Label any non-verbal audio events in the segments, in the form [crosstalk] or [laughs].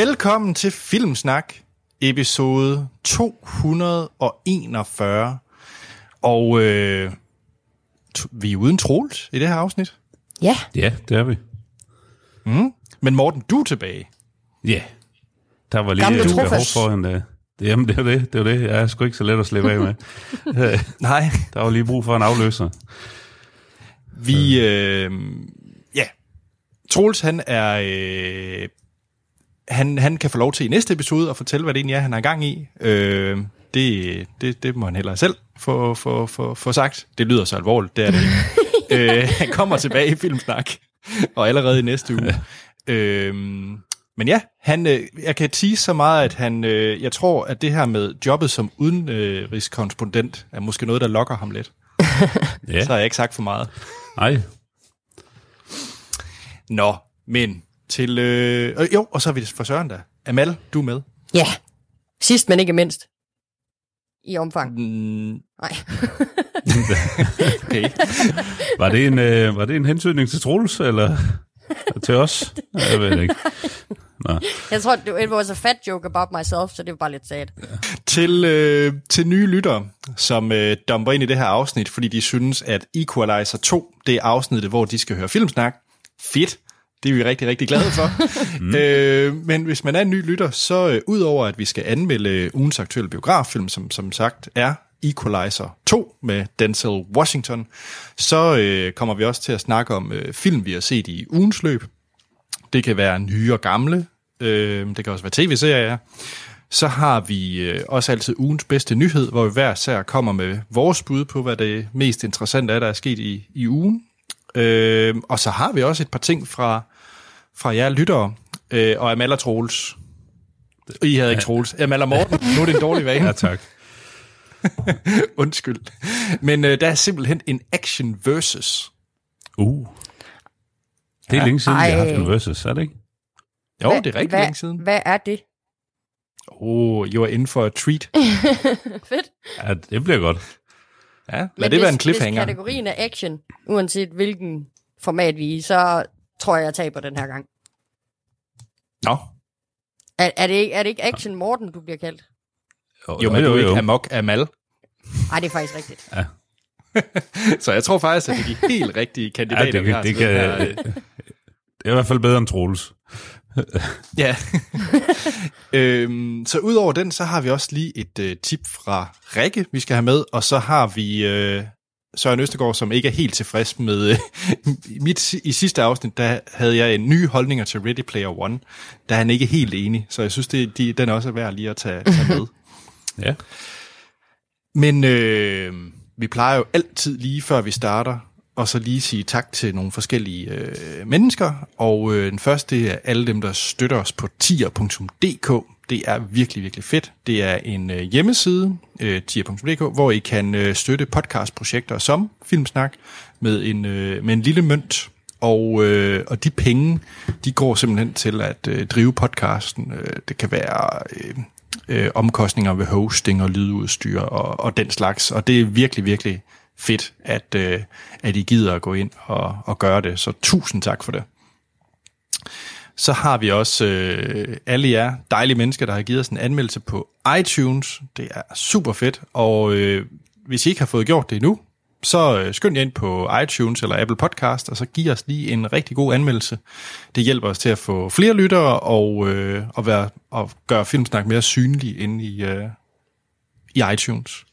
Velkommen til Filmsnak, episode 241. Og øh, vi er uden Troels i det her afsnit. Ja, Ja, det er vi. Men Morten, du er tilbage. Ja. Der var lige Gamle et behov for en... Uh, jamen, det er jo det. Det er jo det. Jeg er sgu ikke så let at slippe af med. [laughs] Nej. der var lige brug for en afløser. Vi, øh, ja, Troels han er, øh, han, han kan få lov til i næste episode at fortælle, hvad det egentlig er, han har gang i. Øh, det, det, det må han hellere selv få, få, få, få sagt. Det lyder så alvorligt, det er det ikke. [laughs] øh, han kommer tilbage i Filmsnak, og allerede i næste uge. øh, men ja, han, øh, jeg kan tease så meget, at han, øh, jeg tror, at det her med jobbet som udenrigskorrespondent er måske noget, der lokker ham lidt. [laughs] Ja. Så har jeg ikke sagt for meget. Nej. Nå, men til... Øh, øh, jo, og så er vi for Søren der. Amal, du er med. ja. Sidst, men ikke mindst. I omfang. Mm, Nej. [laughs] okay. Var det en, øh, var det en hensynning til Troels, eller til os? Jeg ved ikke. Nå. Jeg tror, det was a fat joke about myself, så det var bare lidt sad. til, øh, til nye lyttere, som øh, dumper ind i det her afsnit, fordi de synes, at Equalizer 2, det er afsnittet, hvor de skal høre filmsnak. Fedt. Det er vi rigtig, rigtig glade for. [laughs] mm. øh, men hvis man er en ny lytter, så øh, udover at vi skal anmelde ugens aktuelle biograffilm, som som sagt er Equalizer 2 med Denzel Washington, så øh, kommer vi også til at snakke om øh, film, vi har set i ugens løb. Det kan være nye og gamle. Øh, det kan også være tv-serier. Så har vi øh, også altid ugens bedste nyhed, hvor vi hver sær kommer med vores bud på, hvad det mest interessante er, der er sket i, i ugen. Øh, og så har vi også et par ting fra, fra jer lyttere, øh, og Amal og Troels. I havde ikke Troels. Amal og Morten, [laughs] nu er det en dårlig vane. Ja, tak. [laughs] Undskyld. Men øh, der er simpelthen en action versus. Uh. Det er Ja. længe siden, vi har haft Ej. en versus, er det ikke? Jo, Hvad- det er rigtig hvad, længe siden. Hvad er det? Oh, you are in for a treat. [laughs] Fedt. Ja, det bliver godt. Ja, lad Men det være en hvis, cliffhanger. Hvis kategorien er action, uanset hvilken format vi er i, så tror jeg, jeg taber den her gang. Nå, Er, er, det, ikke, er det ikke action Morten, du bliver kaldt? jo, men du er ikke amok Amal. Nej, det er faktisk rigtigt. [laughs] Så jeg tror faktisk, at det er de helt rigtige kandidater, Ja, det vi har det kan- her, øh, Det er i hvert fald bedre end Troels. Ja. [laughs] øhm, så udover den, så har vi også lige et øh, tip fra Rikke, vi skal have med, og så har vi øh, Søren Østegård, som ikke er helt tilfreds med... Øh, mit, I sidste afsnit, der havde jeg en nye holdninger til Ready Player One, der er han ikke helt enig, så jeg synes, det, de, den også er værd lige at tage, tage med. [laughs] Ja. Men øh, vi plejer jo altid lige før vi starter, og så lige sige tak til nogle forskellige øh, mennesker. Og øh, den første, det er alle dem, der støtter os på tier.dk. Det er virkelig, virkelig fedt. Det er en øh, hjemmeside, øh, tier.dk, hvor I kan øh, støtte podcastprojekter som Filmsnak med en, øh, med en lille mønt. Og, øh, og de penge, de går simpelthen til at øh, drive podcasten. Øh, det kan være øh, øh, omkostninger ved hosting og lydudstyr og, og den slags. Og det er virkelig, virkelig fedt, at, øh, at I gider at gå ind og, og gøre det. Så tusind tak for det. Så har vi også øh, alle jer dejlige mennesker, der har givet os en anmeldelse på iTunes. Det er super fedt, og øh, hvis I ikke har fået gjort det endnu, så øh, skynd jer ind på iTunes eller Apple Podcast, og så giv os lige en rigtig god anmeldelse. Det hjælper os til at få flere lyttere og, øh, og, være, og gøre Filmsnak mere synlig inde i, øh, i iTunes.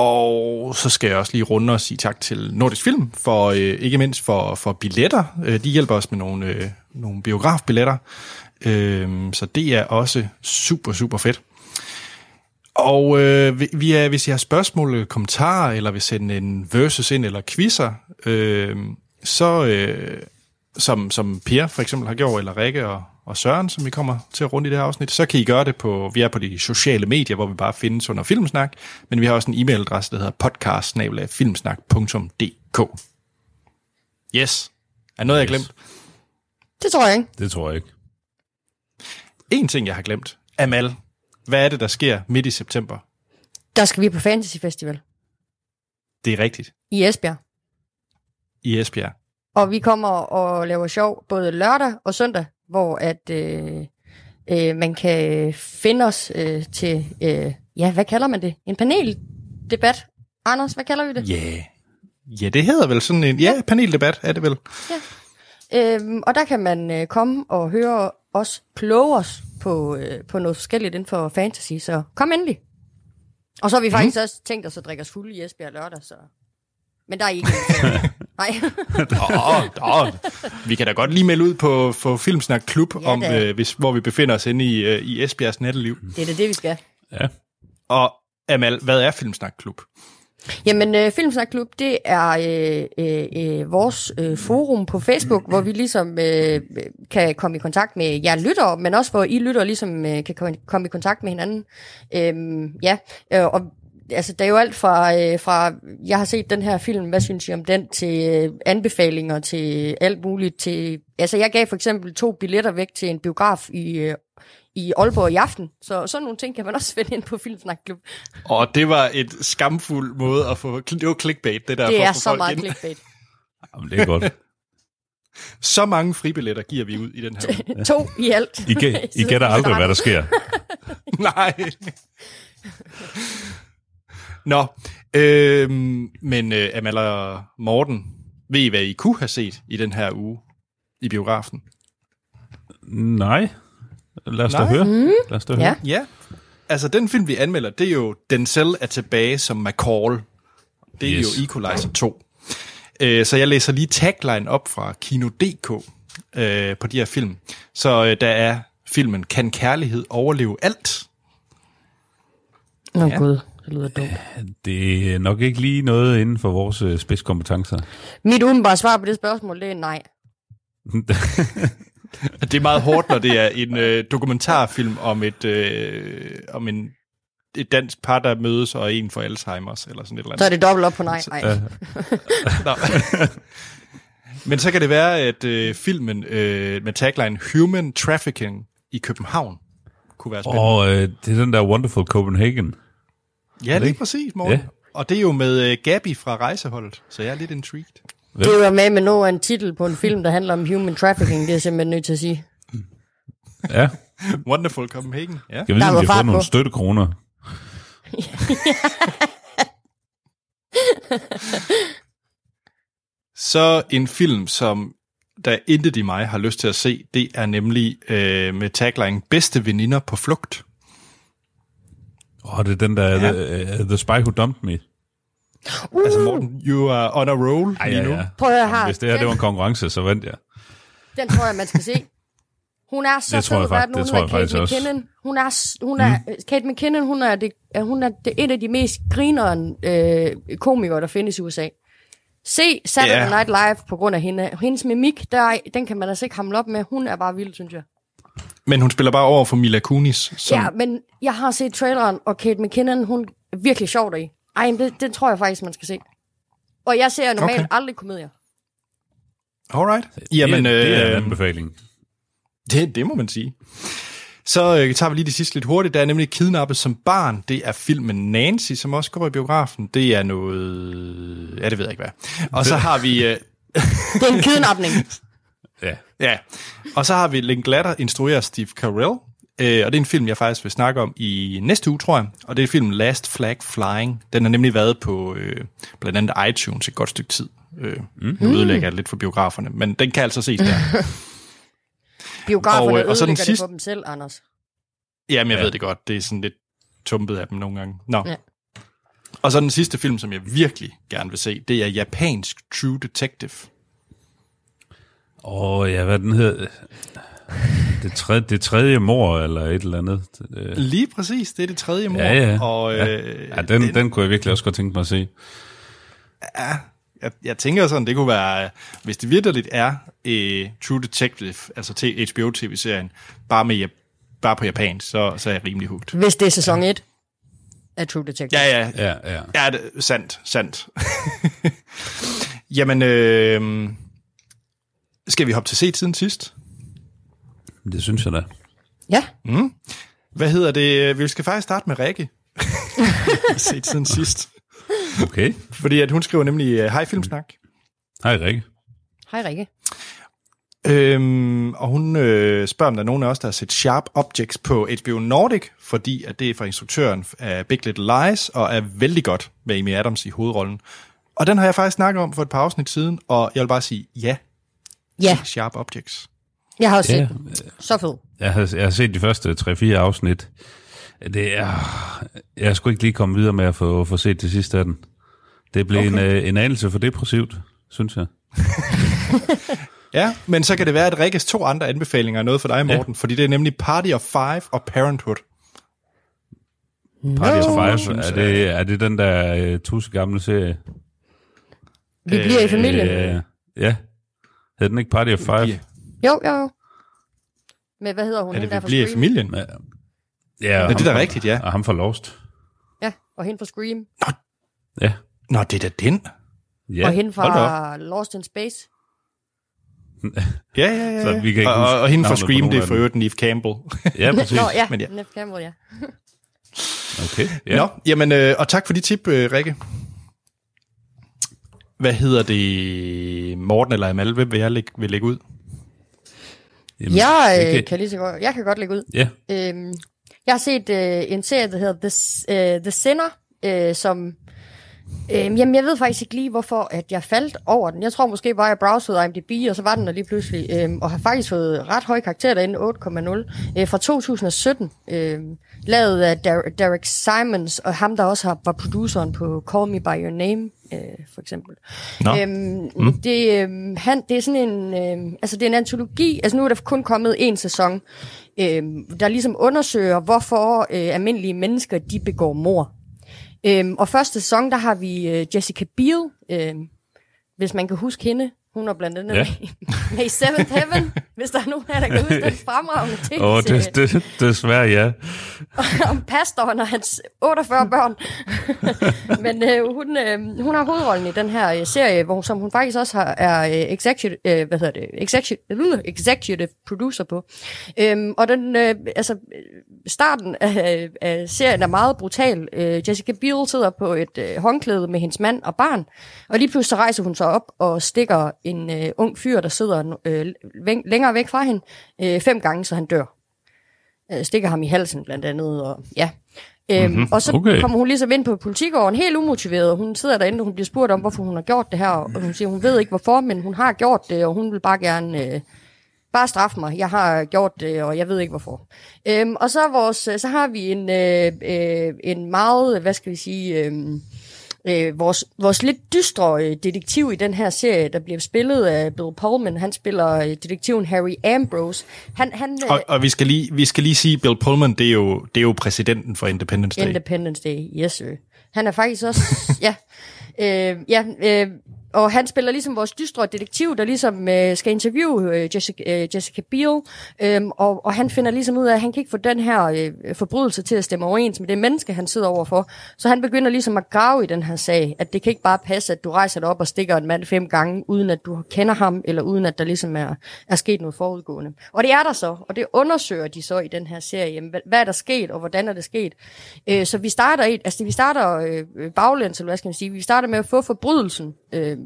Og så skal jeg også lige runde og sige tak til Nordisk Film, for øh, ikke mindst for, for billetter. Øh, de hjælper os med nogle, øh, nogle biografbilletter, øh, så det er også super, super fedt. Og øh, vi- er, hvis I har spørgsmål, øh, kommentarer, eller vil sende en versus ind, eller quizzer, øh, så øh, som, som Per for eksempel har gjort, eller Rikke og, og Søren, som vi kommer til at runde i det her afsnit, så kan I gøre det på, vi er på de sociale medier, hvor vi bare findes under Filmsnak, men vi har også en e-mailadresse, der hedder podcast Yes. Er noget, jeg har Yes. glemt? Det tror jeg ikke. Det tror jeg ikke. En ting, jeg har glemt. Amal, hvad er det, der sker midt i september? Der skal vi på Fantasy Festival Det er rigtigt. i Esbjerg. I Esbjerg. Og vi kommer og laver sjov både lørdag og søndag, hvor at øh, Øh, man kan finde os øh, til, øh, ja, hvad kalder man det? En paneldebat. Anders, hvad kalder vi det? Ja, yeah. ja det hedder vel sådan en, ja, paneldebat er det vel. Øhm, og der kan man øh, komme og høre os kloge os på, øh, på noget forskelligt inden for fantasy, så kom endelig. Og så har vi faktisk mm. også tænkt os at drikke os fulde i Esbjerg lørdag, så... Men der er I ikke [laughs] Nej. [laughs] Åh, åh, vi kan da godt lige melde ud på, på Filmsnak Klub, Ja, om, øh, hvis, hvor vi befinder os inde i, øh, i Esbjergs natteliv. det er da det, vi skal. Ja. Og Amal, hvad er Filmsnak Klub? Jamen, øh, Filmsnak Klub, det er øh, øh, øh, vores øh, forum på Facebook, hvor vi ligesom øh, kan komme i kontakt med jer lyttere, men også hvor I lytter ligesom øh, kan komme- i kontakt med hinanden. Øhm, ja, øh, og altså, der er jo alt fra, øh, fra, jeg har set den her film, hvad synes I om den, til øh, anbefalinger, til alt muligt. Til, altså, jeg gav for eksempel to billetter væk til en biograf i, øh, i Aalborg i aften, så sådan nogle ting kan man også finde ind på Filmsnak Klub. Og det var et skamfuld måde at få... Det var clickbait, det der. for Det at er få så folk meget ind. clickbait. [laughs] Jamen, det er godt. [laughs] Så mange fribilletter giver vi ud i den her uge. To i alt. I, gæ- I gætter [laughs] aldrig, hvad der sker. Nej. Nå, øhm, men øh, Amal og Morten, ved I, hvad I kunne have set i den her uge i biografen? Nej. Lad os da Nej. høre. Lad os da høre. Ja. Ja, altså den film, vi anmelder, det er jo Denzel er tilbage som McCall. Det er Yes. jo Equalizer 2. Øh, så jeg læser lige tagline op fra Kino.dk øh, på de her film. Så øh, der er filmen Kan kærlighed overleve alt? Nå Ja. gud, det lyder dumt. Det er nok ikke lige noget inden for vores øh, spidskompetencer. Mit umiddelbare svar på det spørgsmål, det er nej. [laughs] Det er meget hårdt, når det er en øh, dokumentarfilm om et øh, om en et dansk par, der mødes, og en for Alzheimer's, eller sådan et eller Så er andet. det dobbelt op på nej. nej. [laughs] Men så kan det være, at øh, filmen øh, med tagline Human Trafficking i København kunne være spændende. Og øh, det er den der Wonderful Copenhagen. Ja, lige ikke? præcis, Morten. Ja. Og det er jo med øh, Gabi fra rejseholdet, så jeg er lidt intrigued. Det var med med noget af en titel på en film, der handler om human trafficking, det er jeg simpelthen nødt til at sige. Ja. [laughs] Wonderful Copenhagen. Ja. Jeg ved, Der om de har fået nogle på. støttekroner. [laughs] Så en film, som der intet i mig har lyst til at se, det er nemlig øh, med tagline Bedste veninder på flugt. Åh, oh, det er den der Ja. ja. the, uh, the Spy Who Dumped Me. Uh, Altså Morten, you are on a roll Ej, lige ja, nu. ja. Prøv at høre her. Hvis det her det Den- var en konkurrence, så vandt jeg. Den tror jeg, man skal se. Hun er så Det tror jeg hvad er fakt- det det tror jeg Kate faktisk også. McKinnon. Hun er, hun er, mm. Kate McKinnon, hun er, det, hun er det, et af de mest grineren øh, komikere, der findes i USA. Se Saturday Ja. Night Live på grund af hende. Hendes mimik, der, er- den kan man altså ikke hamle op med. Hun er bare vild, synes jeg. Men hun spiller bare over for Mila Kunis. Som, Ja, men jeg har set traileren, og Kate McKinnon, hun er virkelig sjov deri. Ej, men det, det tror jeg faktisk, man skal se. Og jeg ser normalt Okay. okay. aldrig komedier. Alright. Jamen, det, det er en øh, anbefaling. [laughs] det, det må man sige. Så øh, tager vi lige det sidste lidt hurtigt. Der er nemlig Kidnappet som barn. Det er filmen Nancy, som også går i biografen. Det er noget... Ja, det ved jeg ikke hvad. Og så har vi... Øh, Det er en kidnapning. [laughs] Ja. Og så har vi Linklater, instruerer Steve Carell, øh, og det er en film, jeg faktisk vil snakke om i næste uge, tror jeg, og det er filmen Last Flag Flying. Den har nemlig været på øh, blandt andet iTunes et godt stykke tid. Øh, mm. Nu ødelægger jeg lidt for biograferne, men den kan altså ses der. [laughs] Biograferne Og, øh, og så den ødelægger det sidste- for dem selv, Anders. Jamen, jeg Ja. ved det godt, det er sådan lidt tumpet af dem nogle gange. Nå. Ja. Og så den sidste film, som jeg virkelig gerne vil se, det er japansk True Detective. Åh, oh, ja, hvad den hed? Det tredje, det tredje mor, eller et eller andet. Øh, Lige præcis, det er det tredje mor. Ja, ja. Og, Ja. øh, Ja, den, den, den kunne jeg virkelig også godt tænke mig at se. Ja, jeg, jeg tænker sådan, det kunne være, hvis det virkelig er uh, True Detective, altså til HBO-tv-serien, bare, med, bare på japansk, så, så er jeg rimelig hugt. Hvis det er sæson 1 af True Detective. Ja, ja, Ja, ja. ja, det, sandt, sandt. [laughs] Jamen, øh, skal vi hoppe til set siden sidst? Det synes jeg da. ja. Hvad hedder det? Vi skal faktisk starte med Rikke. [laughs] set siden sidst. Okay. Fordi at hun skriver nemlig, øh, hej Filmsnak. Hej, Rikke. Hej Rikke. Øhm, og hun øh, spørger, om der er nogen af os, der har set Sharp Objects på HBO Nordic, fordi at det er fra instruktøren af Big Little Lies, og er vældig godt med Amy Adams i hovedrollen. Og den har jeg faktisk snakket om for et par afsnit siden, og jeg vil bare sige ja. Ja, Sharp Objects. jeg har også set Ja. den. Så fed. Jeg har, jeg har set de første 3-4 afsnit. Det er... Jeg skulle ikke lige komme videre med at få, få set det sidste af den. Det blev okay. en, øh, en anelse for depressivt, synes jeg. [laughs] Ja, men så kan det være, at Rikkes to andre anbefalinger er noget for dig, Morten, ja. fordi det er nemlig Party of Five og Parenthood. Party No. of Five, er det, er det den der øh, tusse gamle serie? Vi bliver i familien. Øh, ja. Hed den ikke Party of Five? Ja. Jo, jo, jo. Men hvad hedder hun? Er det, der vi bliver i familien? Ja, ja det er da rigtigt, ja. Og ham for Lost. Ja, og hende fra Scream. Ja. Nå, det er da den. ja. og hende fra Lost in Space. Ja, ja, ja. Så vi kan ikke og, huske og, og hende fra Scream, det er for øvrigt Neve Campbell. Ja, præcis. Nå, ja, Men ja. Neve Campbell, ja. Okay. Ja. Ja. Nå, jamen, øh, og tak for de tip, øh, Rikke. Hvad hedder det? Morten eller Amal, hvem vil jeg lægge, vil lægge ud? Jamen, Jeg, øh, kan lige så godt, jeg kan godt lægge ud. Ja, Øhm, jeg har set øh, en serie, der hedder The, øh, The Sinner, øh, som... Øh, jamen, jeg ved faktisk ikke lige, hvorfor at jeg faldt over den. Jeg tror måske bare, jeg browsede IMDb, og så var den der lige pludselig. Øh, og har faktisk fået ret høje karakterer derinde, 8,0. Øh, fra 2017. Øh, lavet af Der- Derek Simons, og ham, der også har, var produceren på Call Me By Your Name, øh, for eksempel. Nå. Øhm, mm. det, øhm, han, det er sådan en, øhm, altså det er en antologi, altså nu er der kun kommet en sæson, øhm, der ligesom undersøger, hvorfor øh, almindelige mennesker, de begår mor. Øhm, og første sæson, der har vi øh, Jessica Biel, øh, hvis man kan huske hende. Hun er blandt andet Ja. med, med i Seventh Heaven, hvis der er nogen her, der kan huske den fremragende [laughs] ting. Åh, det, det, desværre ja. [laughs] om pastoren og hans 48 børn. [laughs] Men øh, hun, øh, hun har hovedrollen i den her øh, serie, hvor, som hun faktisk også har, er øh, executive, øh, hvad hedder det, executive, øh, executive producer på. Øhm, og den, øh, altså, starten af, af serien er meget brutal. Øh, Jessica Biel sidder på et øh, håndklæde med hendes mand og barn, og lige pludselig rejser hun sig op og stikker en øh, ung fyr, der sidder øh, længere væk fra hende, øh, fem gange, så han dør øh, stikker ham i halsen blandt andet, og ja. Øhm, mm-hmm. Og så Okay. kommer hun ligesom ind på politigården, helt umotiveret. Hun sidder derinde, og hun bliver spurgt om, hvorfor hun har gjort det her, og hun siger, hun ved ikke hvorfor, men hun har gjort det, og hun vil bare gerne øh, bare straffe mig. Jeg har gjort det, og jeg ved ikke hvorfor. Øhm, og så, vores, så har vi en, øh, øh, en meget, hvad skal vi sige... Øh, øh, vores, vores lidt dystre øh, detektiv i den her serie, der bliver spillet af Bill Pullman. Han spiller øh, detektiven Harry Ambrose. Han, han, øh, Og, og vi, skal lige, vi skal lige sige, Bill Pullman, det er jo, det er jo præsidenten for Independence Day. Independence Day, yes sir. Han er faktisk også, [laughs] ja, øh, ja, øh, og han spiller ligesom vores dystre detektiv, der ligesom øh, skal interviewe øh, Jessica, øh, Jessica Biel, øhm, og, og han finder ligesom ud af, at han kan ikke få den her øh, forbrydelse til at stemme overens med det menneske, han sidder overfor. Så han begynder ligesom at grave i den her sag, at det kan ikke bare passe, at du rejser dig op og stikker en mand fem gange, uden at du kender ham, eller uden at der ligesom er, er sket noget forudgående. Og det er der så, og det undersøger de så i den her serie. Hvad, hvad er der sket, og hvordan er det sket? Øh, så vi starter, altså, vi starter øh, baglæns, eller hvad skal man sige, vi starter med at få forbrydelsen øh,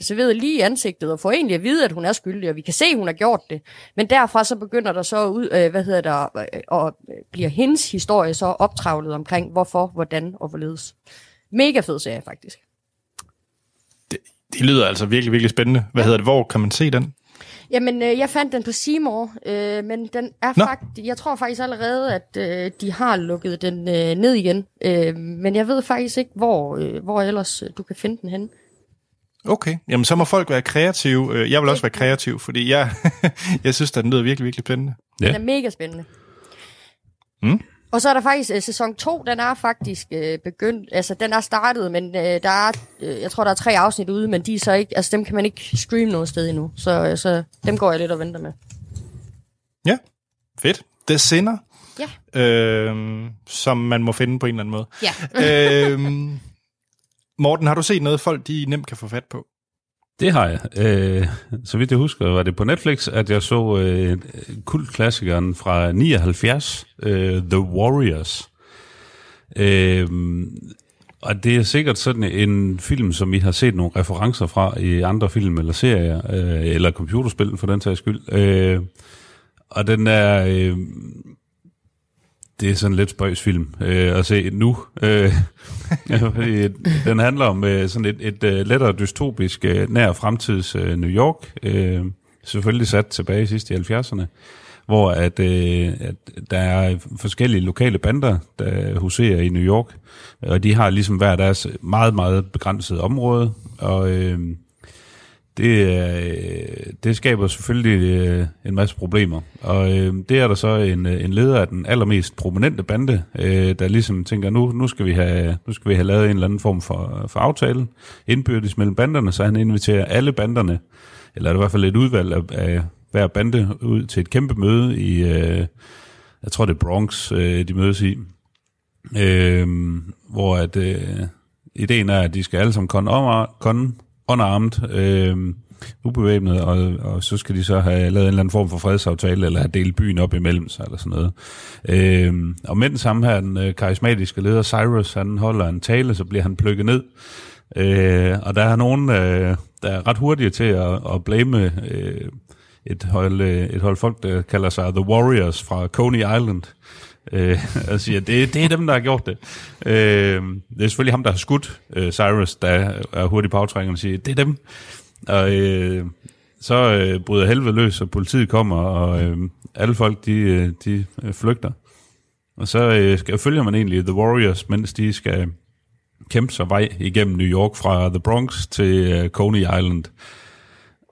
serveret lige i ansigtet, og få egentlig at vide, at hun er skyldig, og vi kan se, at hun har gjort det. Men derfra så begynder der så ud, øh, hvad hedder der, øh, og øh, bliver hendes historie så optravlet omkring, hvorfor, hvordan og hvorledes. Mega fed serie, faktisk. Det lyder altså virkelig, virkelig spændende. Hvad hedder det? Hvor kan man se den? Jamen, øh, jeg fandt den på Seymour, øh, men den er Nå. faktisk, jeg tror faktisk allerede, at øh, de har lukket den øh, ned igen. Øh, men jeg ved faktisk ikke, hvor, øh, hvor ellers øh, du kan finde den henne. Okay, jamen så må folk være kreative. Øh, Jeg vil også være kreativ, fordi jeg, [laughs] jeg synes, at den lyder virkelig, virkelig spændende. Ja. Den er mega spændende. Mm. Og så er der faktisk øh, sæson 2, den er faktisk øh, begyndt, altså den er startet, men øh, der er, øh, jeg tror der er tre afsnit ude, men de er så ikke, altså dem kan man ikke streame noget sted endnu, så, øh, så dem går jeg lidt og venter med. Ja, fedt. The Sinner, Ja. øh, som man må finde på en eller anden måde. Ja. øh, Morten, har du set noget, folk de nemt kan få fat på? Det har jeg. Øh, så vidt jeg husker, var det på Netflix, at jeg så øh, kultklassikeren fra 79, øh, The Warriors. Øh, Og det er sikkert sådan en film, som I har set nogle referencer fra i andre film eller serier, øh, eller computerspil for den sags skyld. Øh, og den er... Øh, det er sådan en lidt spøjs film øh, at se nu. Øh, [laughs] fordi den handler om øh, sådan et, et uh, lettere dystopisk øh, nær fremtids øh, New York. Øh, selvfølgelig sat tilbage i sidste i 70'erne hvor at, øh, at der er forskellige lokale bander, der huserer i New York, og de har ligesom hver deres meget, meget begrænset område, og øh, det, øh, det skaber selvfølgelig øh, en masse problemer. Og øh, det er der så en, en leder af den allermest prominente bande, der ligesom tænker, nu, nu, skal vi have, nu skal vi have lavet en eller anden form for, for aftale indbyrdes mellem banderne, så han inviterer alle banderne, eller i hvert fald et udvalg af, af hver bande ud til et kæmpe møde i, jeg tror det er Bronx, de mødes i, hvor at, ideen er, at de skal alle sammen komme kon unarmed, øh, ubevæbnet, og, og så skal de så have lavet en eller anden form for fredsaftale, eller have delt byen op imellem sig, eller sådan noget. Øh, og med den samme her, den øh, karismatiske leder Cyrus, han holder en tale, så bliver han plukket ned. Øh, og der er nogen, øh, der er ret hurtige til at, at blame øh, et hold, øh, et hold folk, der kalder sig The Warriors fra Coney Island, øh, Øh, [laughs] og siger, det, det er dem, der har gjort det. Øh, det er selvfølgelig ham, der har skudt øh, Cyrus, der er hurtigt på aftrængeren og siger, det er dem. Og øh, så øh, bryder helvede løs, og politiet kommer, og øh, alle folk, de, øh, de øh, flygter. Og så øh, skal, følger man egentlig The Warriors, mens de skal kæmpe sig vej igennem New York fra The Bronx til øh, Coney Island.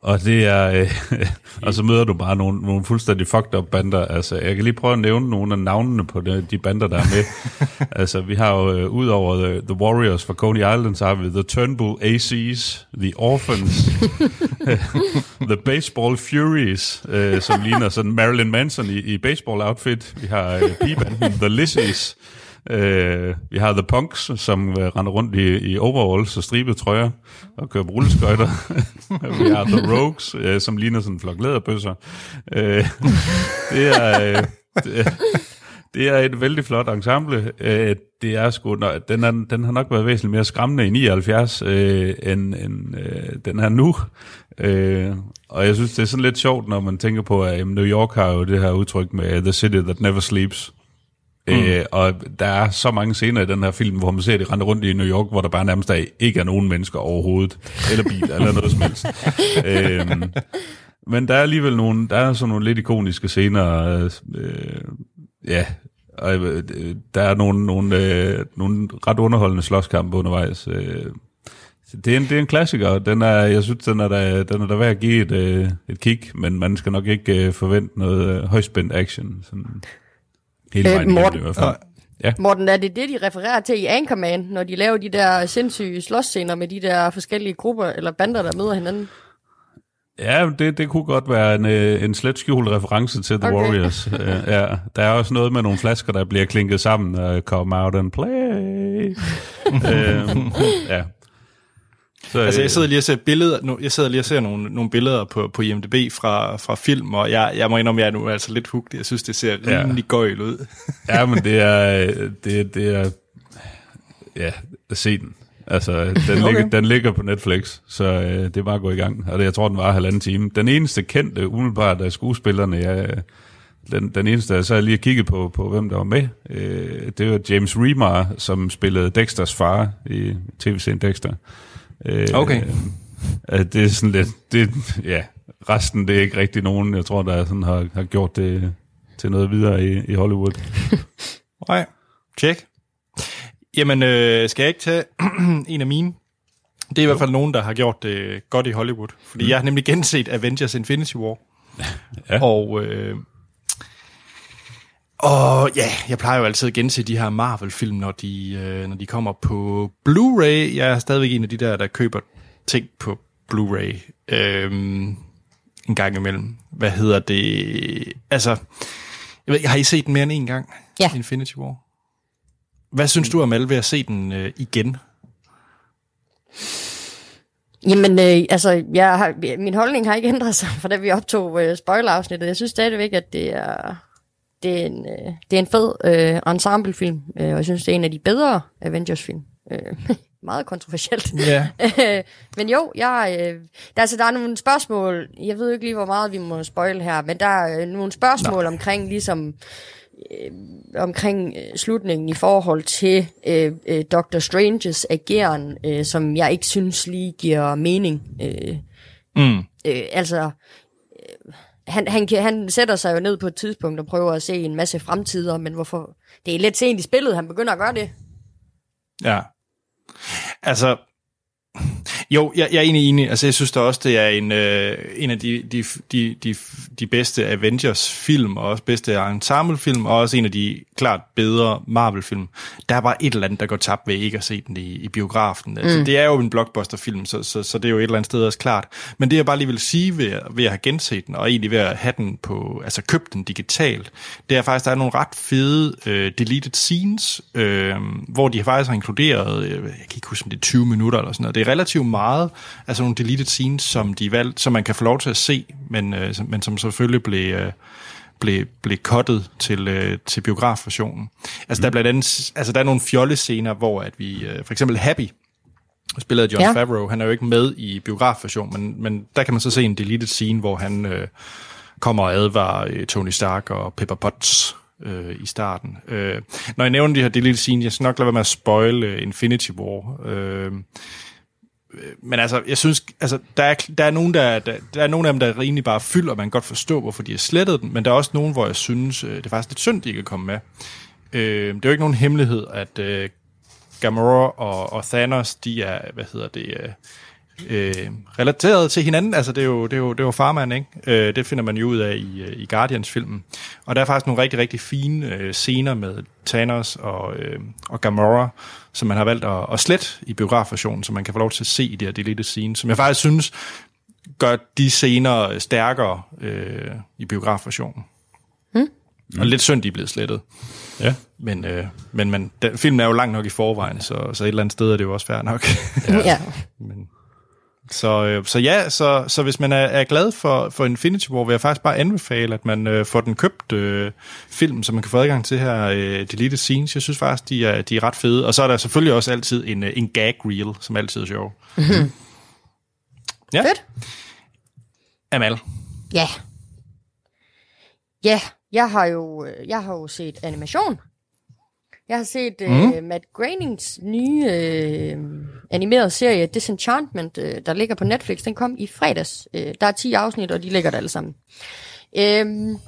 Og det er, øh, [laughs] og så møder du bare nogle, nogle fuldstændig fucked up bander. Altså, jeg kan lige prøve at nævne nogle af navnene på de, de bander, der er med. [laughs] altså, vi har jo, øh, ud over the, the Warriors fra Coney Island, så har vi The Turnbull ACs, The Orphans, [laughs] The Baseball Furies, øh, som ligner sådan Marilyn Manson i, i baseball-outfit. Vi har øh, P-banden The Lissies, Øh, vi har The Punks, som øh, render rundt i, i overalls og stribede trøjer og kører rulleskøjter. [laughs] vi har The Rogues, øh, som ligner sådan en flok læderbøsser. Øh, det er... Øh, det, det er et vældig flot ensemble. Øh, det er sgu, nøj, den, er, den har nok været væsentligt mere skræmmende i 79, øh, end, end øh, den er nu. Øh, og jeg synes, det er sådan lidt sjovt, når man tænker på, at New York har jo det her udtryk med The City That Never Sleeps. Mm. Øh, og der er så mange scener i den her film, hvor man ser de rende rundt i New York, hvor der bare nærmest er, ikke er nogen mennesker overhovedet, eller biler, eller noget som helst. [laughs] øhm, men der er alligevel nogle, der er sådan nogle lidt ikoniske scener, øh, ja, og øh, der er nogle, nogle, øh, nogle ret underholdende slåskampe undervejs. Øh, det er, en, det er en klassiker, den er, jeg synes, den er der, den er der værd at give et, øh, et kig, men man skal nok ikke øh, forvente noget øh, højspændt action. Sådan. Hele Øh, vejen Morten- igennem i hvert fald. Ja. Morten, er det det, de refererer til i Anchorman, når de laver de der sindssyge slåsscener med de der forskellige grupper eller bander, der møder hinanden? Ja, det, det kunne godt være en, øh, en slet skjult reference til The Okay. Warriors. Uh, ja, der er også noget med nogle flasker, der bliver klinket sammen come out and play. uh, [laughs] ja. Så, Altså, jeg øh, sidder lige og ser billeder, nu, jeg sidder lige og ser nogle, nogle billeder på, på IMDb fra, fra film, og jeg, jeg må indrømme, at jeg er nu altså lidt hugt. Jeg synes, det ser Ja. rimelig gøjl ud. [laughs] Ja, men det er, det, det er, ja, se den. Altså, den, [laughs] okay. ligger, den ligger på Netflix, så øh, det er bare at gå i gang. Og det, jeg tror, den var halvanden time. Den eneste kendte, umiddelbart af skuespillerne, jeg, den, den eneste, jeg så lige kigget på, på, hvem der var med, øh, det var James Remar, som spillede Dexters far i tv-serien Dexter. Øh, Okay. Øh, det er sådan lidt, det, ja, resten det er ikke rigtig nogen, jeg tror, der sådan har, har gjort det til noget videre i, i Hollywood. [laughs] Nej, tjek. Jamen, øh, skal jeg ikke tage [clears throat] en af mine? Det er i hvert fald nogen, der har gjort det godt i Hollywood. Fordi mm. jeg har nemlig genset Avengers Infinity War. Ja. Og, øh, og ja, jeg plejer jo altid at gense de her Marvel-film, når de, øh, når de kommer på Blu-ray. Jeg er stadigvæk en af de der, der køber ting på Blu-ray øh, en gang imellem. Hvad hedder det? Altså, jeg ved, har I set den mere end en gang? Ja. Infinity War. Hvad synes du om alle ved at se den øh, igen? Jamen, øh, altså, jeg har, min holdning har ikke ændret sig, [laughs] fra da vi optog øh, spoiler-afsnittet. Jeg synes stadigvæk, at det er, det er, en, øh, det er en fed øh, ensemblefilm, øh, og jeg synes, det er en af de bedre Avengers-film. Øh, [laughs] meget kontroversielt. Ja. [laughs] men jo, jeg, øh, der, altså, der er nogle spørgsmål, jeg ved ikke lige, hvor meget vi må spoil her, men der er øh, nogle spørgsmål Nå. omkring ligesom øh, omkring øh, slutningen i forhold til øh, øh, Dr. Stranges ageren, øh, som jeg ikke synes lige giver mening. Øh, mm. øh, altså, han, han, han, han sætter sig jo ned på et tidspunkt og prøver at se en masse fremtider, men hvorfor? Det er lidt sent i spillet, han begynder at gøre det. Ja. Altså, jo, jeg, jeg er egentlig enig. Altså, jeg synes da også, det er en, øh, en af de, de, de, de, de bedste Avengers-film, og også bedste ensemble-film, og også en af de klart bedre Marvel-film. Der er bare et eller andet, der går tabt ved ikke at se den i, i biografen. Altså, mm. Det er jo en blockbuster-film, så, så, så det er jo et eller andet sted også klart. Men det, jeg bare lige vil sige ved, ved at have genset den, og egentlig ved at have den på, altså købt den digitalt, det er faktisk, der er nogle ret fede øh, deleted scenes, øh, hvor de faktisk har inkluderet, øh, jeg kan ikke huske, om det er 20 minutter eller sådan noget. Det er relativt meget, altså nogle deleted scenes, som de valgte, som man kan få lov til at se, men, øh, men som selvfølgelig blev... Øh, blev, blev cuttet til, øh, til biografversionen. Altså, mm. der er blandt andet, altså, der er nogle fjolle scener, hvor at vi, øh, for eksempel Happy, spillet af John ja. Favreau, han er jo ikke med i biografversionen, men, men der kan man så se en deleted scene, hvor han øh, kommer og advarer øh, Tony Stark og Pepper Potts øh, i starten. Øh, når jeg nævner de her deleted scenes, jeg skal nok lade være med at spoil øh, Infinity War. Øh, Øh, men altså, jeg synes, altså, der er, der er nogen, der, der, der er nogen af dem, der er rimelig bare fyldt, og man kan godt forstå, hvorfor de har slettet den, men der er også nogen, hvor jeg synes, øh, det er faktisk lidt synd, de ikke er kommet med. Øh, det er jo ikke nogen hemmelighed, at øh, Gamora og, og Thanos, de er, hvad hedder det, øh, øh, relateret til hinanden. Altså, det er jo, det er jo, det er jo farmand, ikke? Øh, det finder man jo ud af i, øh, i Guardians-filmen. Og der er faktisk nogle rigtig, rigtig fine øh, scener med Thanos og, øh, og Gamora, som man har valgt at, at slette i biografversionen, så man kan få lov til at se i det her deleted scene, som jeg faktisk synes gør de scener stærkere øh, i biografversionen. Mm. Og lidt synd, de er blevet slettet. Ja. Men, øh, men, men den, filmen er jo langt nok i forvejen, så, så et eller andet sted er det jo også fair nok. ja. ja. [laughs] Men, så, øh, så ja, så, så hvis man er, er glad for, for Infinity War, vil jeg faktisk bare anbefale, at man øh, får den købt øh, film, så man kan få adgang til her øh, deleted scenes. Jeg synes faktisk, de er, de er ret fede. Og så er der selvfølgelig også altid en, øh, en gag reel, som altid er sjov. Mm-hmm. Ja. Fedt. Amal. Ja. Ja, jeg har jo, øh, jeg har jo set animation jeg har set mm. uh, Matt Groenings nye uh, animerede serie Disenchantment, uh, der ligger på Netflix. Den kom i fredags. Uh, der er 10 afsnit, og de ligger der alle sammen. Uh,